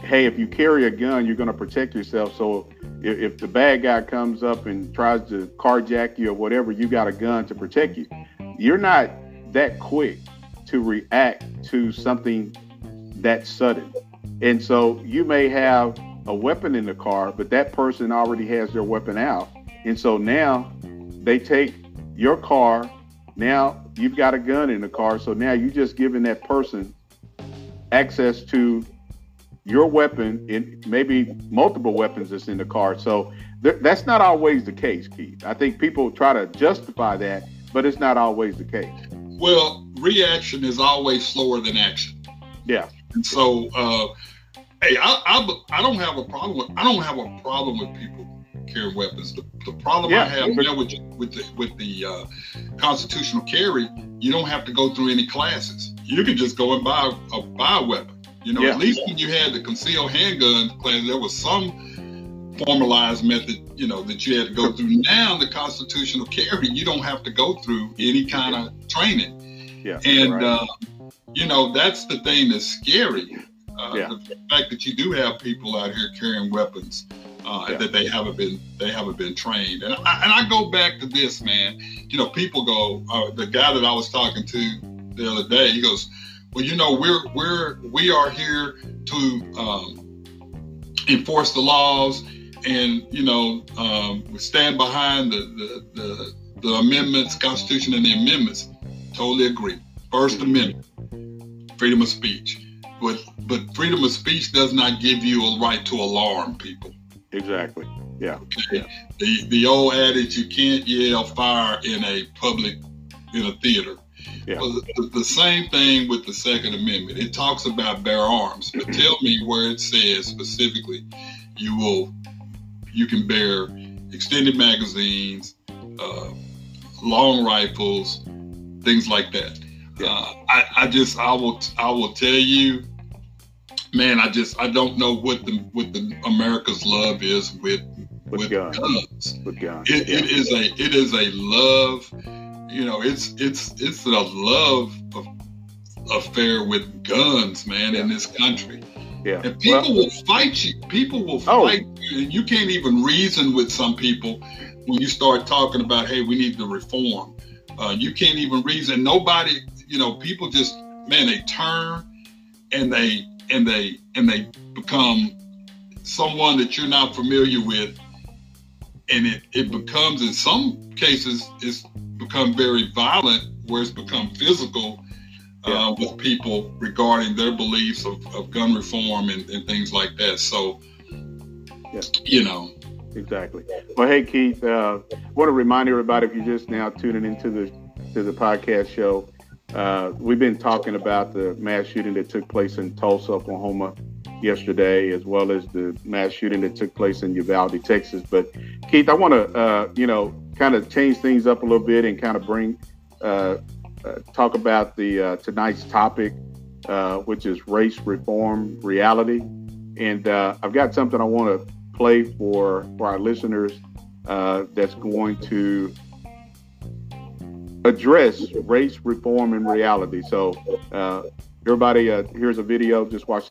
hey, if you carry a gun, you're going to protect yourself. So, if, if the bad guy comes up and tries to carjack you or whatever, you got a gun to protect you. You're not that quick to react to something that sudden. And so you may have a weapon in the car, but that person already has their weapon out. And so now they take your car. Now you've got a gun in the car. So now you're just giving that person access to your weapon and maybe multiple weapons that's in the car. So th- that's not always the case, Keith. I think people try to justify that, but it's not always the case. Well, reaction is always slower than action. Yeah. And so, uh, hey, I, I, I don't have a problem with I don't have a problem with people carrying weapons. The, the problem I Yeah. have now with with the with the uh, constitutional carry, you don't have to go through any classes. You can just go and buy a buy a weapon. You know, Yeah. at least when you had the concealed handgun class, there was some formalized method, you know, that you had to go through. Now the constitutional carry, you don't have to go through any kind of training. Yeah. And right. uh, you know, that's the thing that's scary. Uh, Yeah. The fact that you do have people out here carrying weapons uh, Yeah. that they haven't been they haven't been trained. And I, and I go back to this, man. You know, people go. Uh, the guy that I was talking to the other day, he goes, "Well, you know, we're we're we are here to um, enforce the laws, and you know, um, we stand behind the the, the the amendments, Constitution, and the amendments. Totally agree. 1st Amendment, freedom of speech. But but freedom of speech does not give you a right to alarm people. Exactly. Yeah. Okay. The the old adage you can't yell fire in a public in a theater. Yeah. Well, the, the same thing with the Second Amendment. It talks about bear arms, but [CLEARS THROAT] tell me where it says specifically you will you can bear extended magazines, uh, long rifles, things like that. Uh, I, I just I will I will tell you, man. I just I don't know what the what the America's love is with with, guns. guns. With guns. It, it is a it is a love. You know, it's it's it's a love of, affair with guns, man, in this country. Yeah. And people Well- will fight you. People will Oh. fight you, and you can't even reason with some people when you start talking about, hey, we need to reform. Uh, you can't even reason. Nobody, you know, people just, man, they turn and they and they and they become someone that you're not familiar with, and it it becomes in some cases it's become very violent, where it's become physical. uh, with people regarding their beliefs of, of gun reform and, and, things like that. So, yeah. you know. Exactly. Well, hey, Keith, uh, want to remind everybody if you're just now tuning into the to the podcast show, uh, we've been talking about the mass shooting that took place in Tulsa, Oklahoma yesterday, as well as the mass shooting that took place in Uvalde, Texas. But Keith, I want to, uh, you know, kind of change things up a little bit and kind of bring, uh, uh, talk about the uh, tonight's topic, uh, which is race reform reality. And I've got something I want to play for for our listeners that's going to address race reform in reality. So, uh, everybody, uh, here's a video. Just watch.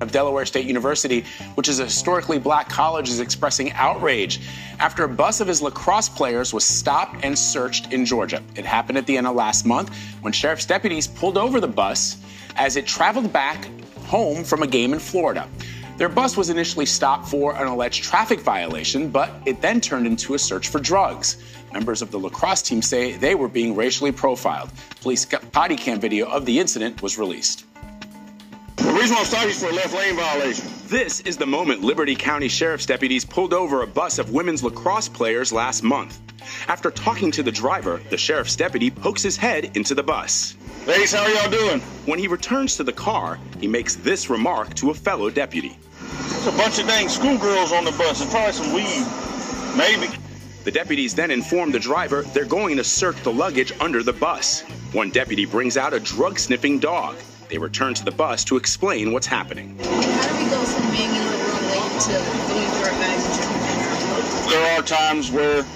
Of Delaware State University, which is a historically black college, is expressing outrage after a bus of his lacrosse players was stopped and searched in Georgia. It happened at the end of last month when sheriff's deputies pulled over the bus as it traveled back home from a game in Florida. Their bus was initially stopped for an alleged traffic violation, but it then turned into a search for drugs. Members of the lacrosse team say they were being racially profiled. Police body cam video of the incident was released. The reason I'm is for a left lane violation. This is the moment Liberty County Sheriff's deputies pulled over a bus of women's lacrosse players last month. After talking to the driver, the sheriff's deputy pokes his head into the bus. Ladies, how are y'all doing? When he returns to the car, he makes this remark to a fellow deputy. There's a bunch of dang schoolgirls on the bus. There's probably some weed. Maybe. The deputies then inform the driver they're going to search the luggage under the bus. One deputy brings out a drug sniffing dog. They return to the bus to explain what's happening. How do we go from being in the room late to going through our bags There are times where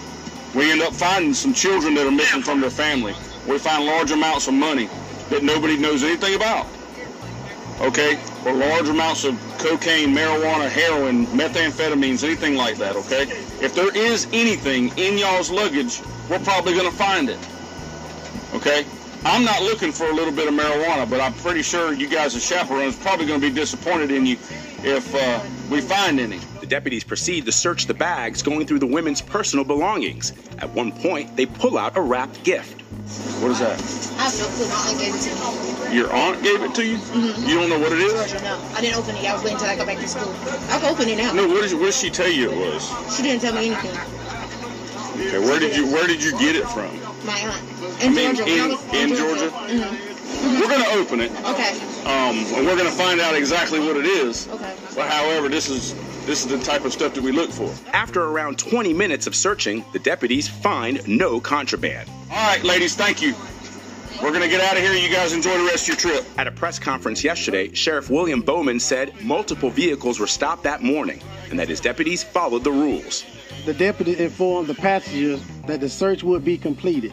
we end up finding some children that are missing from their family. We find large amounts of money that nobody knows anything about. Okay? Or large amounts of cocaine, marijuana, heroin, methamphetamines, anything like that, okay? If there is anything in y'all's luggage, we're probably going to find it. Okay? I'm not looking for a little bit of marijuana, but I'm pretty sure you guys as chaperones probably going to be disappointed in you if uh, we find any. The deputies proceed to search the bags, going through the women's personal belongings. At one point, they pull out a wrapped gift. What is that? I have no clue. My aunt gave it to me. Your aunt gave it to you? Mm-hmm. You don't know what it is? No. I didn't open it. I was waiting until I go back to school. I can open it now. No, what did, what did she tell you it was? She didn't tell me anything. Okay, where did you where did you get it from? My aunt. In I mean, Georgia. In, in, in Georgia? Georgia? Mm-hmm. We're going to open it. Okay. Um, and we're going to find out exactly what it is. Okay. But however, this is this is the type of stuff that we look for. After around 20 minutes of searching, the deputies find no contraband. All right, ladies, thank you. We're going to get out of here. You guys enjoy the rest of your trip. At a press conference yesterday, Sheriff William Bowman said multiple vehicles were stopped that morning and that his deputies followed the rules. The deputy informed the passengers that the search would be completed.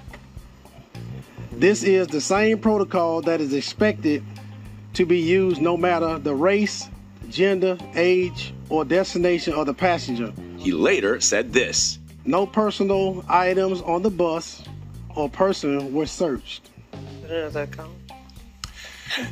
This is the same protocol that is expected to be used no matter the race, gender, age, or destination of the passenger. He later said this No personal items on the bus or person were searched.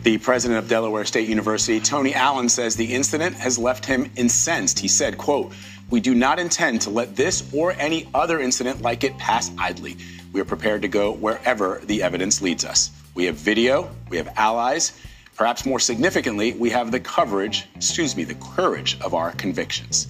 The president of Delaware State University, Tony Allen, says the incident has left him incensed. He said, quote, we do not intend to let this or any other incident like it pass idly. We are prepared to go wherever the evidence leads us. We have video, we have allies. Perhaps more significantly, we have the coverage, excuse me, the courage of our convictions.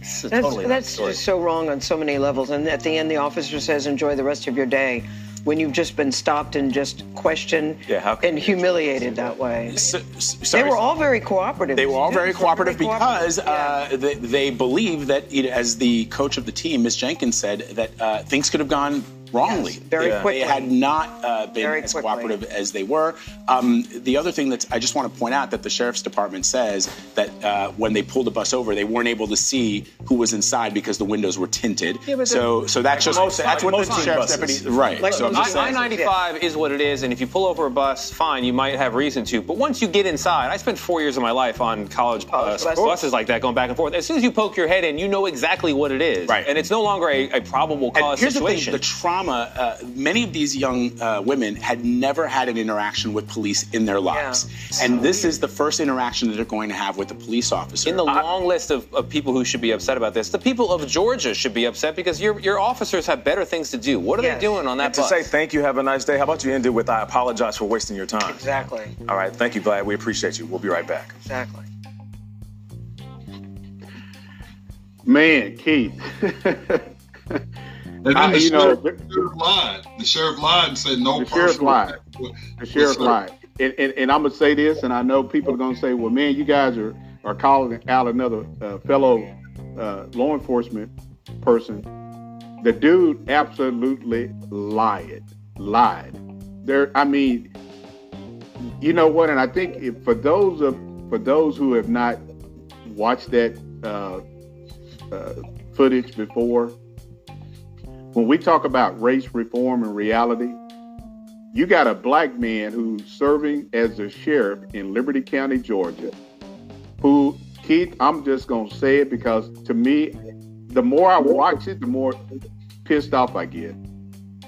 That's, totally that's just so wrong on so many levels. And at the end, the officer says, enjoy the rest of your day when you've just been stopped and just questioned yeah, and humiliated that way. So, they were all very cooperative. They were all very cooperative very because cooperative. Uh, they, they, believe that, you know, as the coach of the team, Ms. Jenkins said, that uh, things could have gone wrongly. Yes, very they, quickly. They had not uh, been very as quickly. cooperative as they were. Um, the other thing that I just want to point out that the sheriff's department says that uh, when they pulled the bus over, they weren't able to see who was inside because the windows were tinted. Yeah, so, so that's just most, that's what the sheriff's buses. deputy right. Like, so I ninety five is what it is, and if you pull over a bus, fine, you might have reason to. But once you get inside, I spent four years of my life on college uh, buses like that, going back and forth. As soon as you poke your head in, you know exactly what it is, right? And it's no longer a, a probable cause situation. The, thing, the trauma. Uh, many of these young uh, women had never had an interaction with police in their lives. Yeah. And this is the first interaction that they're going to have with a police officer. In the I, long list of, of people who should be upset about this, the people of Georgia should be upset because your, your officers have better things to do. What are yes. they doing on that and bus? To say thank you, have a nice day. How about you end it with I apologize for wasting your time? Exactly. All right. Thank you, Vlad. We appreciate you. We'll be right back. Exactly. Man, Keith. [LAUGHS] And then I, the, sheriff, know, the sheriff lied. The sheriff lied and said no. The sheriff lied. The sheriff lied. And, and, and, I'm gonna say this, and I know people are gonna say, "Well, man, you guys are are calling out another uh, fellow uh, law enforcement person." The dude absolutely lied. Lied. There. I mean, you know what? And I think if, for those of for those who have not watched that uh, uh footage before, when we talk about race reform and reality, you got a black man who's serving as a sheriff in Liberty County, Georgia, who, Keith, I'm just going to say it because to me, the more I watch it, the more pissed off I get.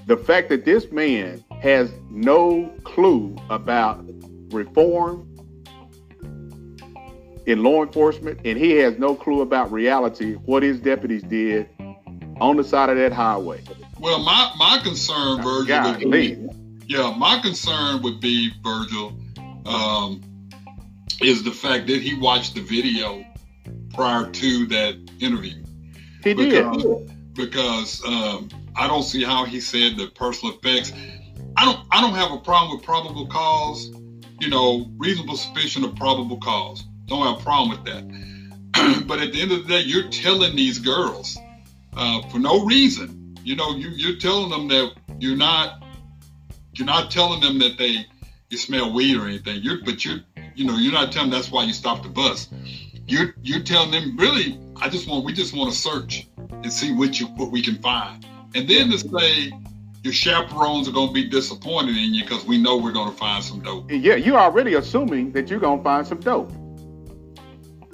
The fact that this man has no clue about reform in law enforcement, and he has no clue about reality, what his deputies did on the side of that highway. Well, my my concern, Virgil, would be, yeah, my concern would be Virgil, um, is the fact that he watched the video prior to that interview. He because, did because um, I don't see how he said the personal effects. I don't I don't have a problem with probable cause. You know, reasonable suspicion of probable cause. Don't have a problem with that. [CLEARS THROAT] but at the end of the day, you're telling these girls uh, for no reason. You know, you, you're telling them that you're not you're not telling them that they you smell weed or anything. You're but you're you know you're not telling them that's why you stopped the bus. You're you're telling them really I just want we just want to search and see what you what we can find, and then to say your chaperones are going to be disappointed in you because we know we're going to find some dope. Yeah, you're already assuming that you're going to find some dope.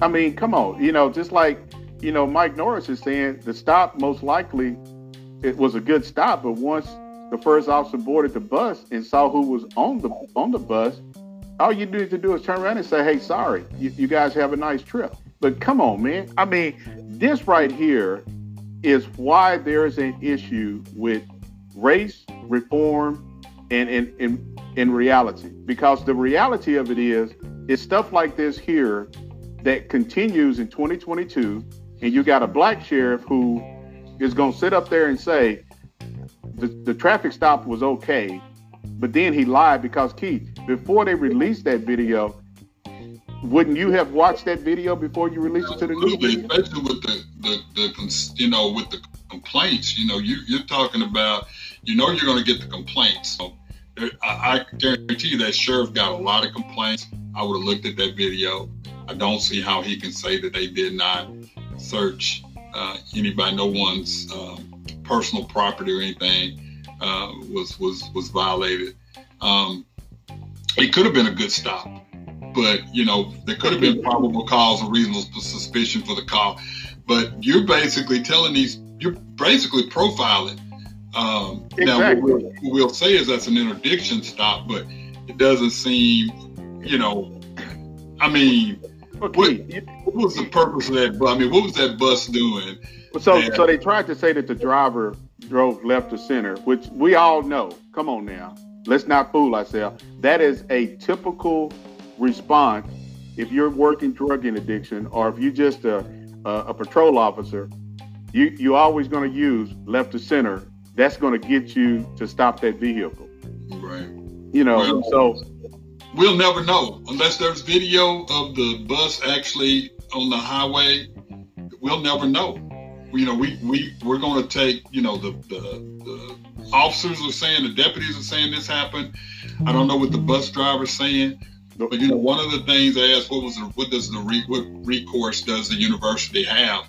I mean, come on, you know, just like you know, Mike Norris is saying the stop most likely it was a good stop, but once the first officer boarded the bus and saw who was on the on the bus, all you need to do is turn around and say, "Hey, sorry, you, you guys have a nice trip." But come on, man. I mean, this right here is why there is an issue with race reform and in in in reality because the reality of it is it's stuff like this here that continues in 2022 and you got a black sheriff who is going to sit up there and say the, the traffic stop was okay, but then he lied because Keith, before they released that video, wouldn't you have watched that video before you released it to the news? Especially with the, the, the, you know, with the complaints. You know, you, you're talking about, you know, you're going to get the complaints. So I, I guarantee you that sheriff got a lot of complaints. I would have looked at that video. I don't see how he can say that they did not search uh, anybody, no one's um, personal property or anything uh, was was was violated. Um, it could have been a good stop, but you know there could have been probable cause or reasonable suspicion for the call. But you're basically telling these, you're basically profiling. Um, exactly. Now, what we'll, what we'll say is that's an interdiction stop, but it doesn't seem, you know, I mean, Okay. What, what, was the purpose of that? bus? I mean, what was that bus doing? So, so they tried to say that the driver drove left to center, which we all know. Come on now, let's not fool ourselves. That is a typical response if you're working drug interdiction or if you're just a, a, a patrol officer. You you're always going to use left to center. That's going to get you to stop that vehicle. Right. You know, well, so we'll never know unless there's video of the bus actually on the highway. We'll never know. You know, we we we're going to take. You know, the, the the officers are saying, the deputies are saying this happened. I don't know what the bus driver's saying. But you know, one of the things I asked, what was the, what does the re, what recourse does the university have?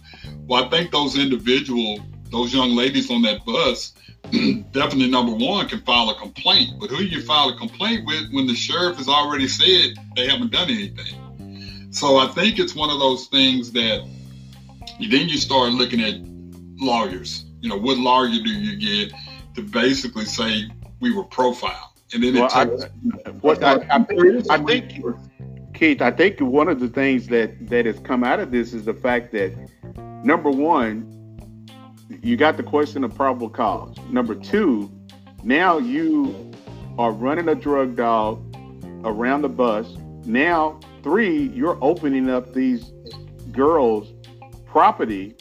Well, I think those individual, those young ladies on that bus, [CLEARS THROAT] definitely number one can file a complaint. But who you file a complaint with when the sheriff has already said they haven't done anything? So I think it's one of those things that then you start looking at lawyers. You know, what lawyer do you get? to basically say we were profiled. And then Well, it I, what I, I, think, I think, Keith, I think one of the things that that has come out of this is the fact that number one, you got the question of probable cause. Number two, now you are running a drug dog around the bus. Now, three, you're opening up these girls' property,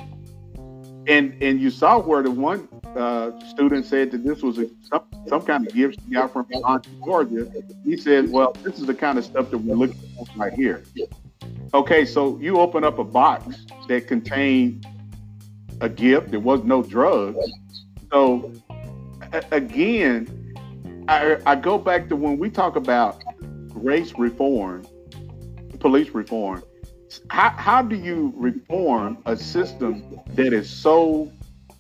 and and you saw where the one uh, student said that this was a, some, some kind of gift she got from Aunt Georgia. He said, "Well, this is the kind of stuff that we're looking for right here." Okay, so you open up a box that contained a gift. There was no drugs. So a- again, I, I go back to when we talk about race reform, police reform. How, how do you reform a system that is so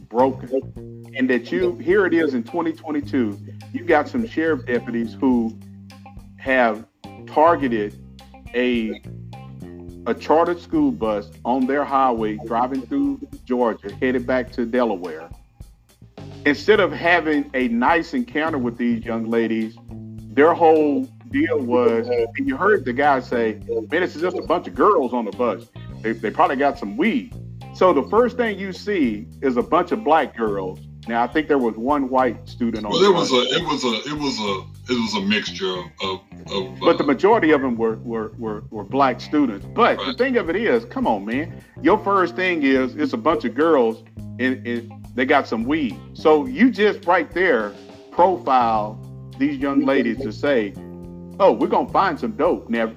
broken and that you here it is in 2022 you got some sheriff deputies who have targeted a a chartered school bus on their highway driving through Georgia headed back to Delaware instead of having a nice encounter with these young ladies their whole deal was and you heard the guy say man it's just a bunch of girls on the bus they, they probably got some weed so the first thing you see is a bunch of black girls. Now I think there was one white student on. well, it was a, it was a, it was a, it was a mixture of, of, of uh, but the majority of them were were, were, were black students. But the thing of it is, come on, man, your first thing is it's a bunch of girls and, and they got some weed. So you just right there profile these young ladies to say, oh, we're gonna find some dope. Now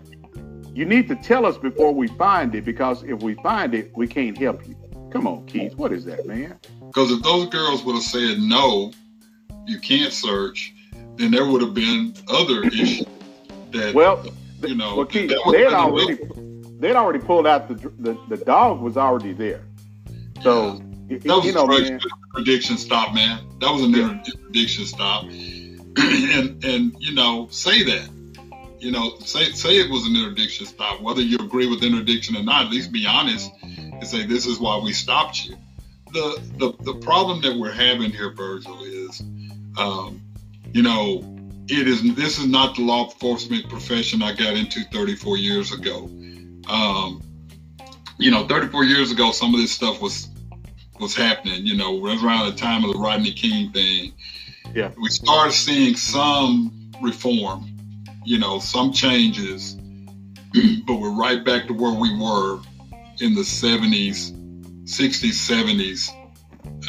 you need to tell us before we find it because if we find it, we can't help you. Come on, Keith, what is that, man? Because if those girls would have said no, you can't search, then there would have been other issues that Well, you know Well, Keith, they had already they'd already pulled out the the, the dog was already there. So y- That was you know, a man, interdiction stop, man. That was an interdiction stop, [CLEARS THROAT] and and you know say that, you know say say it was an interdiction stop. Whether you agree with interdiction or not, at least be honest and say this is why we stopped you. The the the problem that we're having here, Virgil, is, um, you know, it is this is not the law enforcement profession I got into 34 years ago. Um, you know, 34 years ago, some of this stuff was was happening. You know, right around the time of the Rodney King thing. Yeah. We started seeing some reform. You know, some changes, [CLEARS THROAT] but we're right back to where we were in the 70s, 60s, 70s,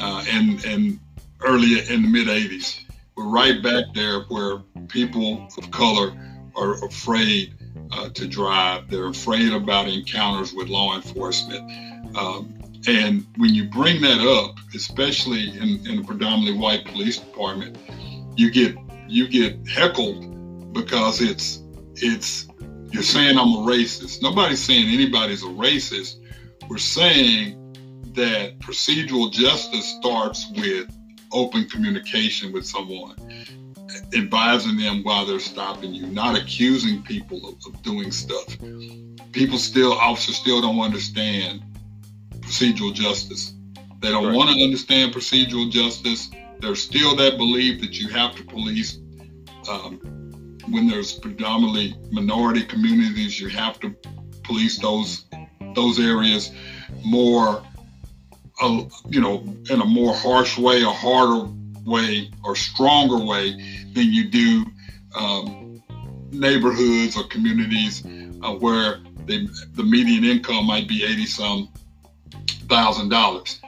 uh, and and early in the mid 80s. We're right back there where people of color are afraid uh, to drive. They're afraid about encounters with law enforcement. Um, and when you bring that up, especially in, in a predominantly white police department, you get you get heckled because it's it's you're saying I'm a racist. Nobody's saying anybody's a racist. We're saying that procedural justice starts with open communication with someone, advising them while they're stopping you, not accusing people of, of doing stuff. People still, officers still don't understand procedural justice. They don't want to understand procedural justice. There's still that belief that you have to police um, when there's predominantly minority communities. You have to police those those areas more, uh, you know, in a more harsh way, a harder way, or stronger way than you do um, neighborhoods or communities uh, where they, the median income might be eighty some thousand dollars.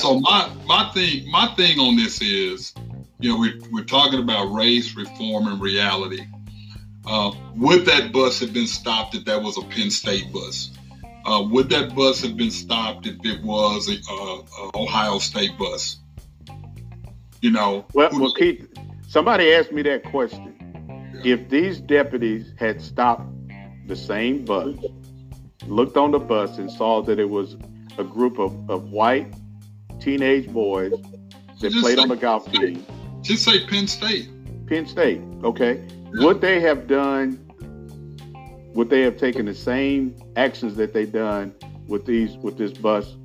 So my my thing my thing on this is, you know, we we're talking about race reform and reality. Uh, would that bus have been stopped if that was a Penn State bus? Uh, would that bus have been stopped if it was a, a, a Ohio State bus? You know, well, well, Keith, somebody asked me that question. If these deputies had stopped the same bus, looked on the bus and saw that it was a group of, of white teenage boys that played on the golf team. just say Penn State. Penn State, okay. Would they have done? Would they have taken the same actions that they done with these with this bus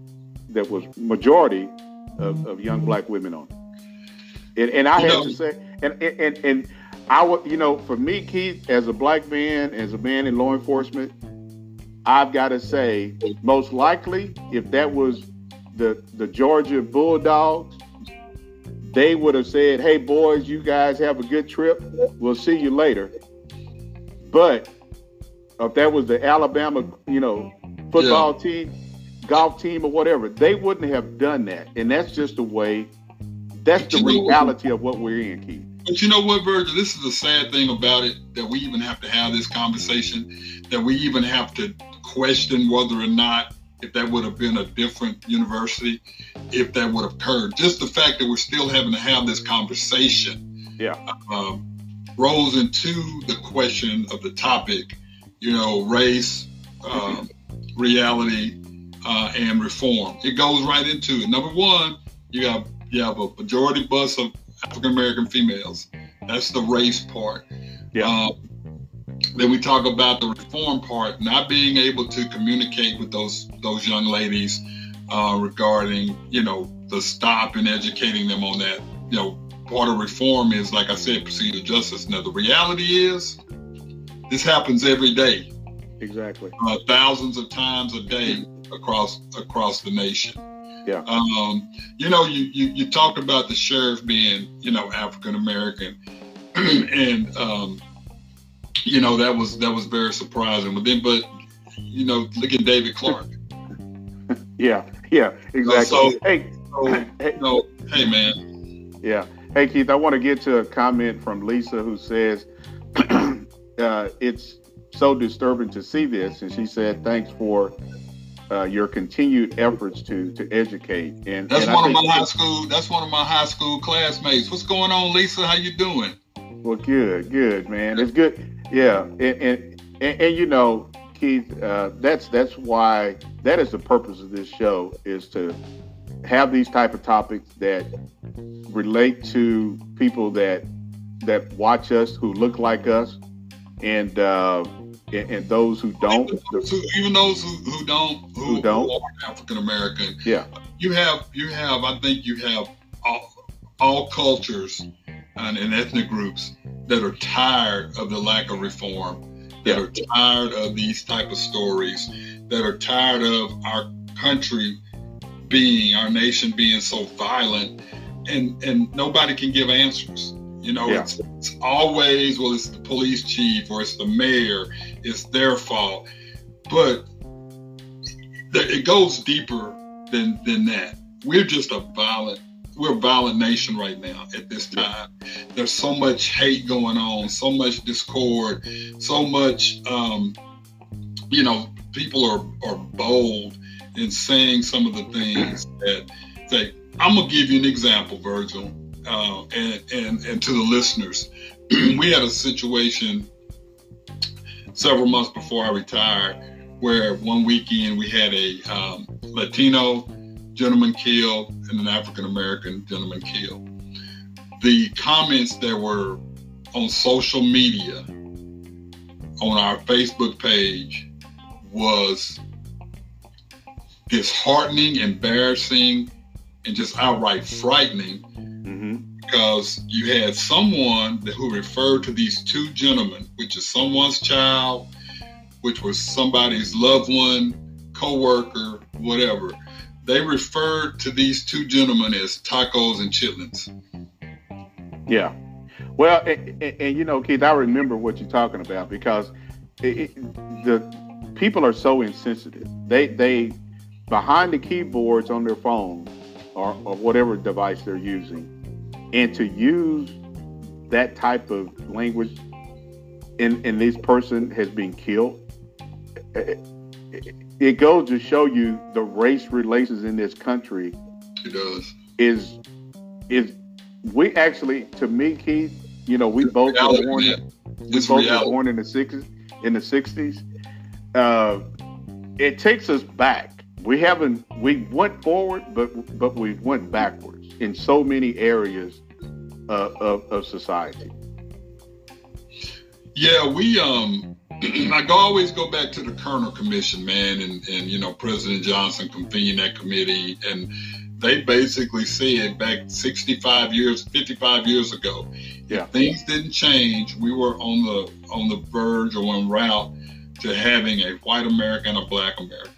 that was majority of, mm-hmm. of young black women on? it? And, and I have to say, and and and I would, you know, for me, Keith, as a black man, as a man in law enforcement, I've got to say, most likely, if that was the the Georgia Bulldogs, they would have said, "Hey, boys, you guys have a good trip. We'll see you later." But if that was the Alabama, you know, football yeah. team, golf team, or whatever, they wouldn't have done that. And that's just the way. That's the reality of what we're in, Keith. But you know what, Virgil? This is the sad thing about it that we even have to have this conversation, that we even have to question whether or not if that would have been a different university, if that would have occurred. Just the fact that we're still having to have this conversation, yeah, um, rolls into the question of the topic. You know, race, um, reality, uh, and reform. It goes right into it. Number one, you have you have a majority bus of African American females. That's the race part. Yeah. Um, then we talk about the reform part, not being able to communicate with those those young ladies uh, regarding, you know, the stop and educating them on that. You know, part of reform is, like I said, procedural justice. Now, the reality is, this happens every day. Exactly. Uh, thousands of times a day across across the nation. Yeah. Um, you know, you, you you talked about the sheriff being, you know, African American, [CLEARS THROAT] and um, you know that was that was very surprising. But then, but you know, look at David Clarke. [LAUGHS] yeah, yeah, exactly. So, hey, so, hey, no, hey, man. Yeah. Hey, Keith, I want to get to a comment from Lisa who says uh, it's so disturbing to see this, and she said, "Thanks for uh, your continued efforts to to educate." And that's and one of my high school. That's one of my high school classmates. What's going on, Lisa? How you doing? Well, good, good, man. It's good. Yeah, and and, and, and you know, Keith, uh, that's that's why that is the purpose of this show is to have these type of topics that relate to people that that watch us who look like us and uh, and, and, those who don't even those who, who don't who, who don't? African American yeah. you have you have I think you have all, all cultures and, and ethnic groups that are tired of the lack of reform, that are tired of these type of stories, that are tired of our country being, our nation being so violent, and and nobody can give answers. You know, yeah. it's, it's always well, it's the police chief or it's the mayor, it's their fault, but it goes deeper than than that. We're just a violent we're a violent nation right now at this time. There's so much hate going on, so much discord, so much, um, you know, people are, are bold in saying some of the things that say, I'm going to give you an example, Virgil, uh, and, and, and to the listeners. [CLEARS THROAT] we had a situation several months before I retired where one weekend we had a um, Latino gentleman killed and an African American gentleman killed. The comments that were on social media, on our Facebook page, was disheartening, embarrassing, and just outright frightening mm-hmm. because you had someone who referred to these two gentlemen, which is someone's child, which was somebody's loved one, co-worker, whatever they referred to these two gentlemen as tacos and chitlins. Yeah. Well, and, and, and, you know, Keith, I remember what you're talking about because it, it, the people are so insensitive. They they behind the keyboards on their phone or, or whatever device they're using, and to use that type of language, and and this person has been killed. It, it goes to show you the race relations in this country. It does. Is is we actually to me, Keith? You know, we it's both reality, were born. In, we both were born in the sixties. In the sixties, uh, it takes us back. We haven't. We went forward, but but we went backwards in so many areas uh, of of society. Yeah, we um [CLEARS THROAT] I always go back to the Kerner Commission, man, and, and you know President Johnson convened that committee, and they basically said back 65 years, 55 years ago, yeah. if things didn't change, we were on the on the verge or en route to having a white America and a black America.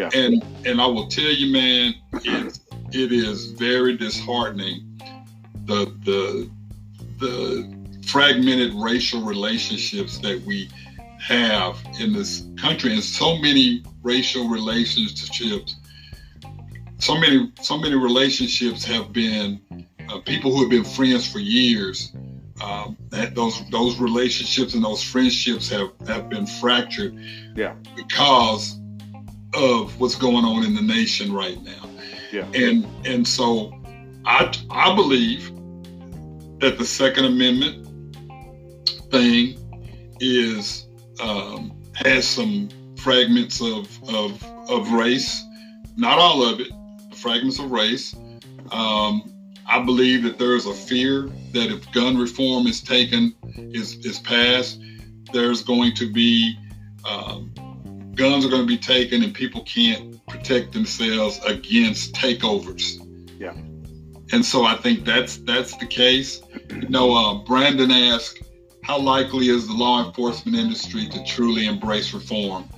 Yeah. And and I will tell you, man, it it is very disheartening the the the fragmented racial relationships that we have in this country and so many racial relationships so many so many relationships have been uh, people who have been friends for years um, that those those relationships and those friendships have have been fractured yeah because of what's going on in the nation right now. Yeah. And and so i i believe that the second amendment thing is um, has some fragments of, of of race. Not all of it fragments of race. Um, I believe that there is a fear that if gun reform is taken, is, is passed, there's going to be um, guns are going to be taken and people can't protect themselves against takeovers. Yeah. And so I think that's that's the case. You know, uh, Brandon asked, how likely is the law enforcement industry to truly embrace reform?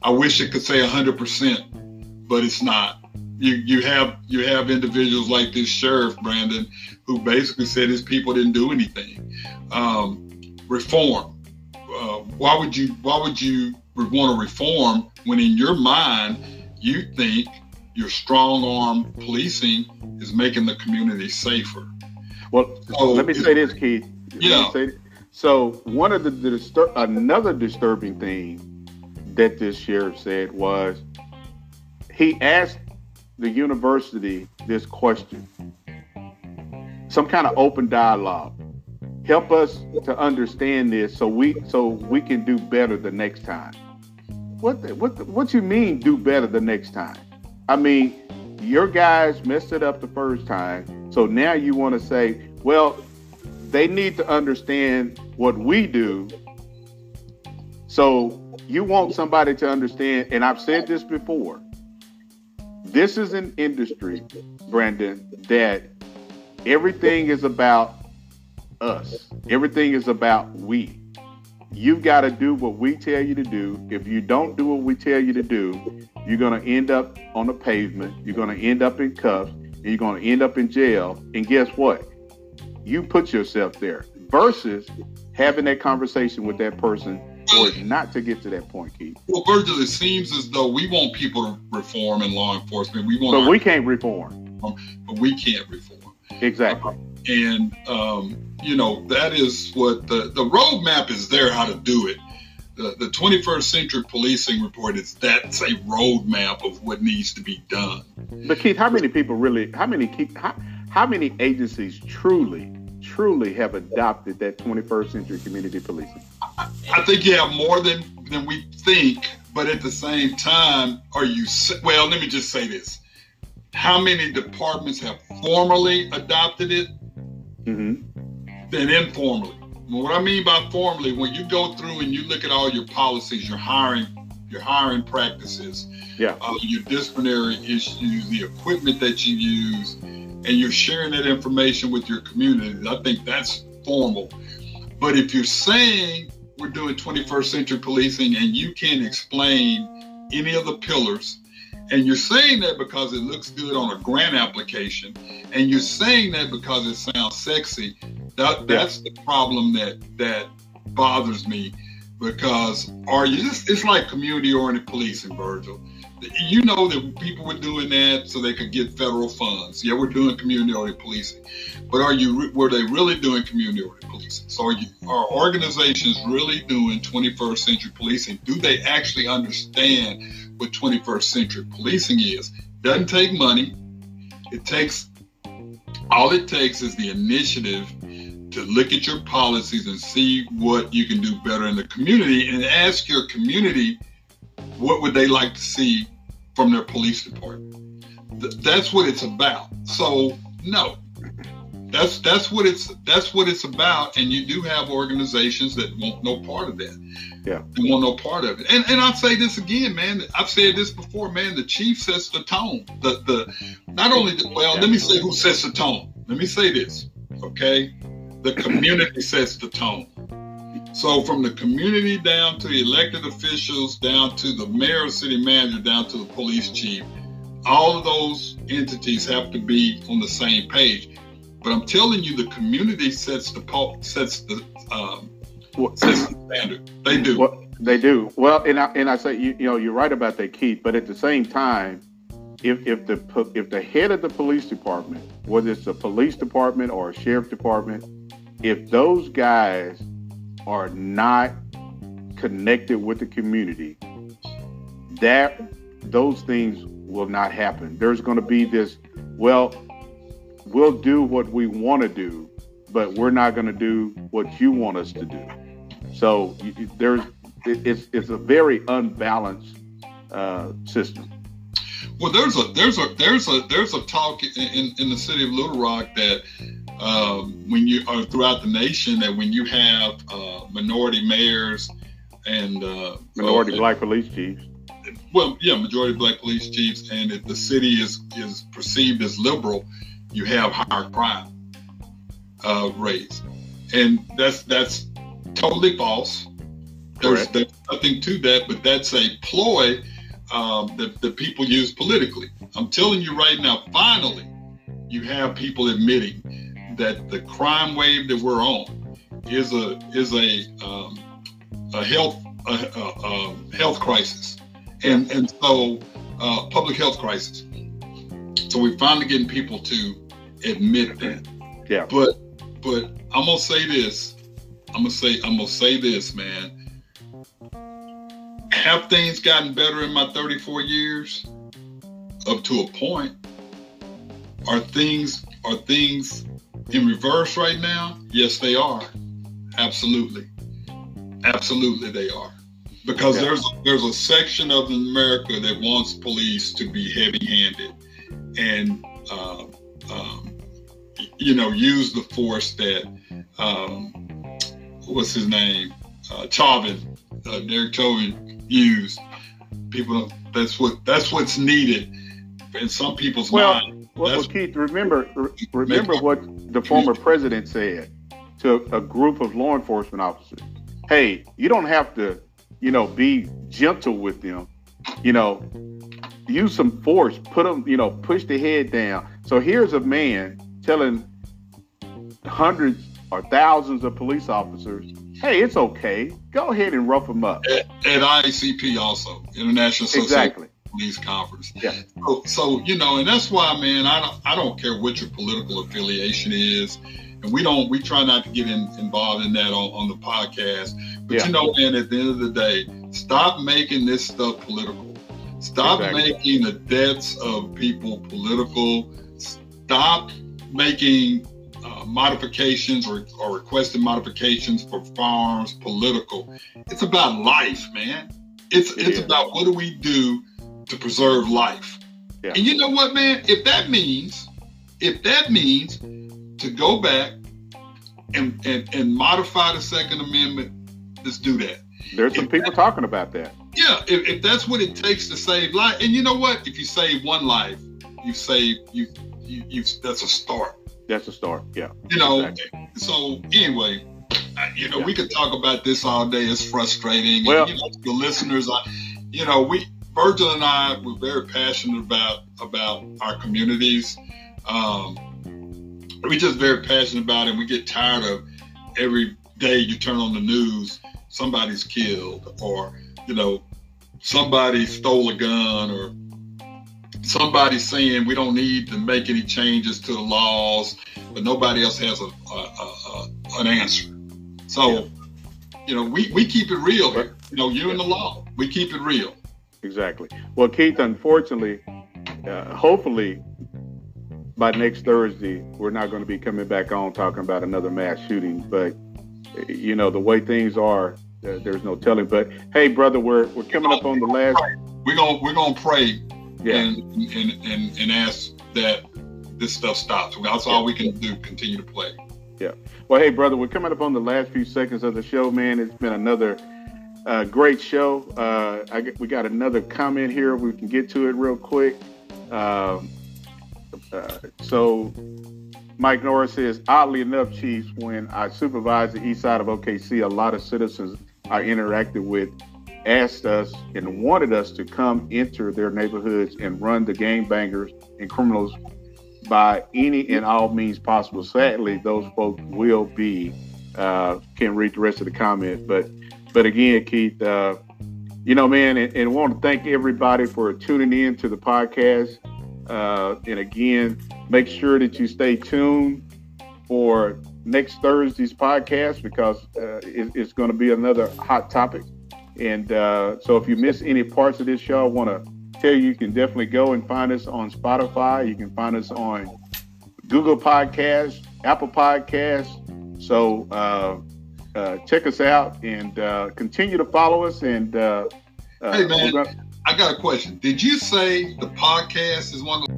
I wish it could say 100%, but it's not you you have you have individuals like this sheriff Brandon, who basically said his people didn't do anything. Um, reform. Uh, why would you Why would you want to reform when in your mind you think your strong arm policing is making the community safer? Well, so let me say this, Keith. Yeah. So one of the, the distur- another disturbing thing that this sheriff said was he asked the university this question some kind of open dialogue help us to understand this so we so we can do better the next time what the, what the, what you mean do better the next time i mean your guys messed it up the first time so now you want to say well they need to understand what we do so you want somebody to understand and i've said this before this is an industry, Brandon, that everything is about us. Everything is about we. You've got to do what we tell you to do. If you don't do what we tell you to do, you're going to end up on the pavement. You're going to end up in cuffs. And you're going to end up in jail. And guess what? You put yourself there versus having that conversation with that person it not to get to that point, Keith. Well, Virgil, it seems as though we want people to reform in law enforcement. We want, but we can't reform. But we can't reform. Exactly. Uh, and um, you know that is what the the roadmap is there how to do it. The, the 21st century policing report is that's a roadmap of what needs to be done. But Keith, how many people really? How many how, how many agencies truly truly have adopted that 21st century community policing? I think you have more than than we think, but at the same time, are you well? Let me just say this: How many departments have formally adopted it? Mm-hmm. Then informally. What I mean by formally, when you go through and you look at all your policies, your hiring, your hiring practices, yeah, uh, your disciplinary issues, the equipment that you use, and you're sharing that information with your community. I think that's formal. But if you're saying we're doing 21st century policing and you can't explain any of the pillars, and you're saying that because it looks good on a grant application, and you're saying that because it sounds sexy, that that's the problem that that bothers me. Because are you? It's, it's like community-oriented policing, Virgil you know that people were doing that so they could get federal funds. Yeah, we're doing community-oriented policing, but are you were they really doing community-oriented policing? So are, you, are organizations really doing 21st century policing? Do they actually understand what 21st century policing is? Doesn't take money. It takes all it takes is the initiative to look at your policies and see what you can do better in the community and ask your community what would they like to see from their police department. Th- that's what it's about. So, no, That's that's what it's that's what it's about. And you do have organizations that want no part of that. Yeah. They want no part of it. And and I'll say this again, man. I've said this before, man. The chief sets the tone. The the not only the, well, let me say who sets the tone. Let me say this, okay? The community sets the tone. So from the community down to the elected officials, down to the mayor, city manager, down to the police chief, all of those entities have to be on the same page. But I'm telling you, the community sets the sets the um, sets the standard. They do. Well, they do. Well, and I, and I say you, you know you're right about that, Keith. But at the same time, if if the if the head of the police department, whether it's a police department or a sheriff department, if those guys are not connected with the community, that those things will not happen. There's going to be this, well, we'll do what we want to do, but we're not going to do what you want us to do. So there's it's it's a very unbalanced uh, system. Well, there's a there's a there's a there's a talk in, in the city of Little Rock that um, when you are throughout the nation that when you have uh, minority mayors and uh, minority well, black police chiefs. Well, yeah, majority black police chiefs, and if the city is is perceived as liberal, you have higher crime uh, rates, and that's that's totally false. There's, there's, nothing to that, but that's a ploy um, that, that people use politically. I'm telling you right now, finally, you have people admitting that the crime wave that we're on is a is a um, a health a, a, a, health crisis, and and so uh, public health crisis. So we're finally getting people to admit that. Yeah. But but I'm gonna say this. I'm gonna say I'm gonna say this, man. Have things gotten better in my 34 years? Up to a point. Are things are things in reverse right now? Yes, they are. Absolutely. Absolutely they are. Because yeah. there's there's a section of America that wants police to be heavy-handed and uh, um, you know, use the force that um, what's his name, uh, Chauvin, uh, Derek Chauvin used. People, that's what that's what's needed in some people's well, mind. Well, well, Keith, remember remember what the former president said to a group of law enforcement officers. Hey, you don't have to, you know, be gentle with them. You know, use some force. Put them, you know, push the head down. So here's a man telling hundreds or thousands of police officers, hey, it's okay. Go ahead and rough them up. At, at IACP also, International Association exactly. Police Conference. Yeah. So, so, you know, and that's why, man, I don't, I don't care what your political affiliation is. And we don't, we try not to get in, involved in that on, on the podcast. But yeah. you know, man, at the end of the day, stop making this stuff political. Stop exactly. making the deaths of people political. Stop making uh, modifications or, or requesting modifications for farms political. It's about life, man. It's it it's is. about what do we do to preserve life. Yeah. And you know what, man? If that means if that means to go back and, and, and modify the Second Amendment, let's do that. There's some if people that, talking about that. Yeah, if, if that's what it takes to save life, and you know what? If you save one life, you save you you, you that's a start. That's a start. Yeah. You know. Exactly. So anyway, you know, yeah. we could talk about this all day. It's frustrating. Well, and, you know, the listeners, I, you know, we Virgil and I we're very passionate about about our communities. Um, we're just very passionate about it. and We get tired of every day you turn on the news, somebody's killed, or you know, somebody stole a gun, or somebody saying we don't need to make any changes to the laws, but nobody else has a, a, a, an answer. So, yeah. you know, we, we keep it real here. You know, you yeah. and the law, we keep it real. Exactly. Well, Keith, unfortunately, uh, hopefully by next Thursday, we're not going to be coming back on talking about another mass shooting. But, you know, the way things are, uh, there's no telling. But hey, brother, we're, we're coming up on the last. We're going we're gonna pray yeah. and, and, and, and ask that this stuff stops. That's all we can do. Continue to play. Yeah. Well, hey, brother, we're coming up on the last few seconds of the show, man. It's been another uh, great show. Uh, I get, we got another comment here. We can get to it real quick. Um, uh, so, Mike Norris says, oddly enough, Chiefs, when I supervised the east side of OKC, a lot of citizens I interacted with asked us and wanted us to come enter their neighborhoods and run the game bangers and criminals by any and all means possible. Sadly, those folks will be. Uh, can't read the rest of the comment, but but again, Keith, uh, you know, man, and, and want to thank everybody for tuning in to the podcast. Uh, and again, make sure that you stay tuned for next Thursday's podcast because uh, it, it's going to be another hot topic. And uh, so if you miss any parts of this show, I want to tell you you can definitely go and find us on Spotify. You can find us on Google Podcasts, Apple Podcasts. So uh, uh, check us out and uh, continue to follow us. And uh, uh, hey, man, gonna... I got a question. Did you say the podcast is one of the